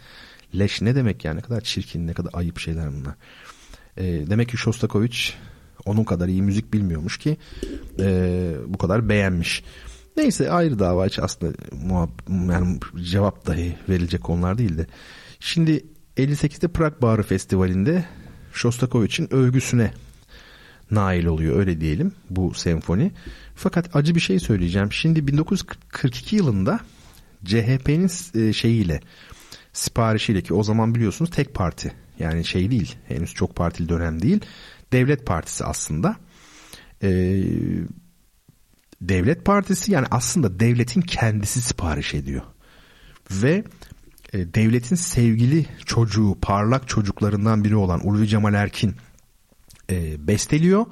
Leş ne demek yani ne kadar çirkin ne kadar ayıp şeyler bunlar. E, demek ki Shostakovich onun kadar iyi müzik bilmiyormuş ki e, bu kadar beğenmiş. Neyse ayrı dava hiç aslında muhab yani cevap dahi verilecek konular değildi. Şimdi 58'de Prag Baharı Festivali'nde Shostakovich'in övgüsüne nail oluyor öyle diyelim bu senfoni. Fakat acı bir şey söyleyeceğim. Şimdi 1942 yılında CHP'nin e, şeyiyle siparişiyle ki o zaman biliyorsunuz tek parti yani şey değil henüz çok partili dönem değil devlet partisi aslında. Ee, devlet partisi yani aslında devletin kendisi sipariş ediyor. Ve e, devletin sevgili çocuğu, parlak çocuklarından biri olan Ulvi Cemal Erkin e, besteliyor.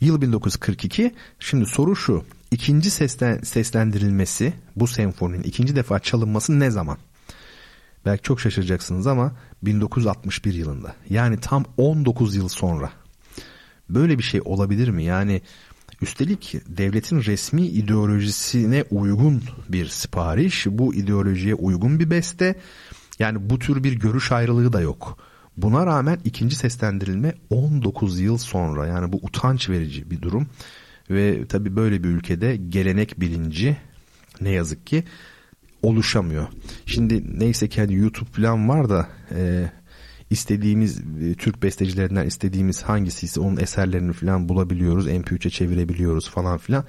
Yıl 1942. Şimdi soru şu. İkinci sesten, seslendirilmesi bu senfoninin ikinci defa çalınması ne zaman? Belki çok şaşıracaksınız ama 1961 yılında. Yani tam 19 yıl sonra. Böyle bir şey olabilir mi? Yani Üstelik devletin resmi ideolojisine uygun bir sipariş, bu ideolojiye uygun bir beste. Yani bu tür bir görüş ayrılığı da yok. Buna rağmen ikinci seslendirilme 19 yıl sonra yani bu utanç verici bir durum. Ve tabi böyle bir ülkede gelenek bilinci ne yazık ki oluşamıyor. Şimdi neyse ki hani YouTube falan var da e, istediğimiz e, Türk bestecilerinden istediğimiz hangisiyse onun eserlerini falan bulabiliyoruz. MP3'e çevirebiliyoruz falan filan.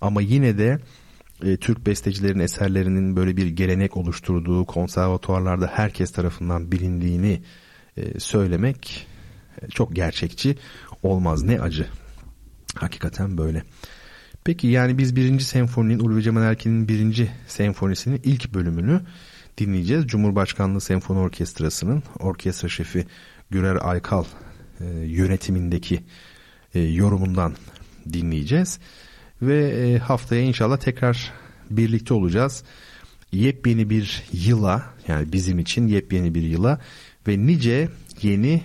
Ama yine de e, Türk bestecilerin eserlerinin böyle bir gelenek oluşturduğu konservatuarlarda herkes tarafından bilindiğini e, söylemek e, çok gerçekçi olmaz. Ne acı. Hakikaten böyle. Peki yani biz birinci senfoninin Ulvi Cemal Erkin'in birinci senfonisinin ilk bölümünü dinleyeceğiz. Cumhurbaşkanlığı Senfoni Orkestrası'nın orkestra şefi Gürer Aykal e, yönetimindeki e, yorumundan dinleyeceğiz. Ve e, haftaya inşallah tekrar birlikte olacağız. yepyeni bir yıla yani bizim için yepyeni bir yıla ve nice yeni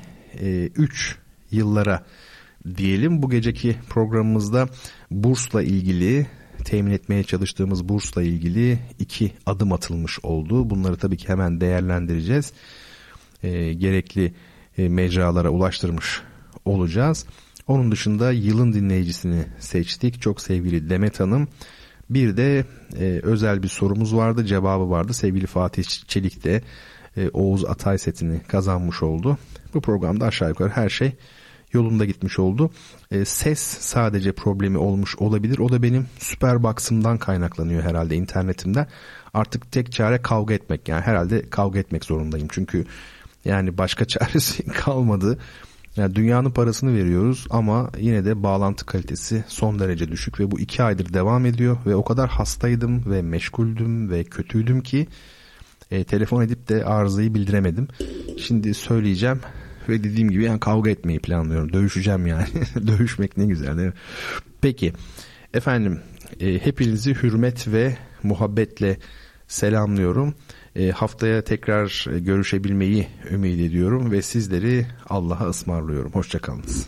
3 e, yıllara diyelim. Bu geceki programımızda bursla ilgili temin etmeye çalıştığımız bursla ilgili iki adım atılmış oldu. Bunları tabii ki hemen değerlendireceğiz. E, gerekli e, mecralara ulaştırmış olacağız. Onun dışında yılın dinleyicisini seçtik. Çok sevgili Demet Hanım. Bir de e, özel bir sorumuz vardı, cevabı vardı. Sevgili Fatih Çelik de e, Oğuz Atay setini kazanmış oldu. Bu programda aşağı yukarı her şey yolunda gitmiş oldu. E, ses sadece problemi olmuş olabilir. O da benim süper box'ımdan kaynaklanıyor herhalde internetimden. Artık tek çare kavga etmek. Yani herhalde kavga etmek zorundayım. Çünkü yani başka çaresi kalmadı. Yani dünyanın parasını veriyoruz ama yine de bağlantı kalitesi son derece düşük ve bu iki aydır devam ediyor ve o kadar hastaydım ve meşguldüm ve kötüydüm ki e, telefon edip de arızayı bildiremedim. Şimdi söyleyeceğim ve dediğim gibi yani kavga etmeyi planlıyorum. Dövüşeceğim yani. Dövüşmek ne güzel değil mi? Peki efendim e, hepinizi hürmet ve muhabbetle selamlıyorum. E, haftaya tekrar görüşebilmeyi ümit ediyorum ve sizleri Allah'a ısmarlıyorum. Hoşçakalınız.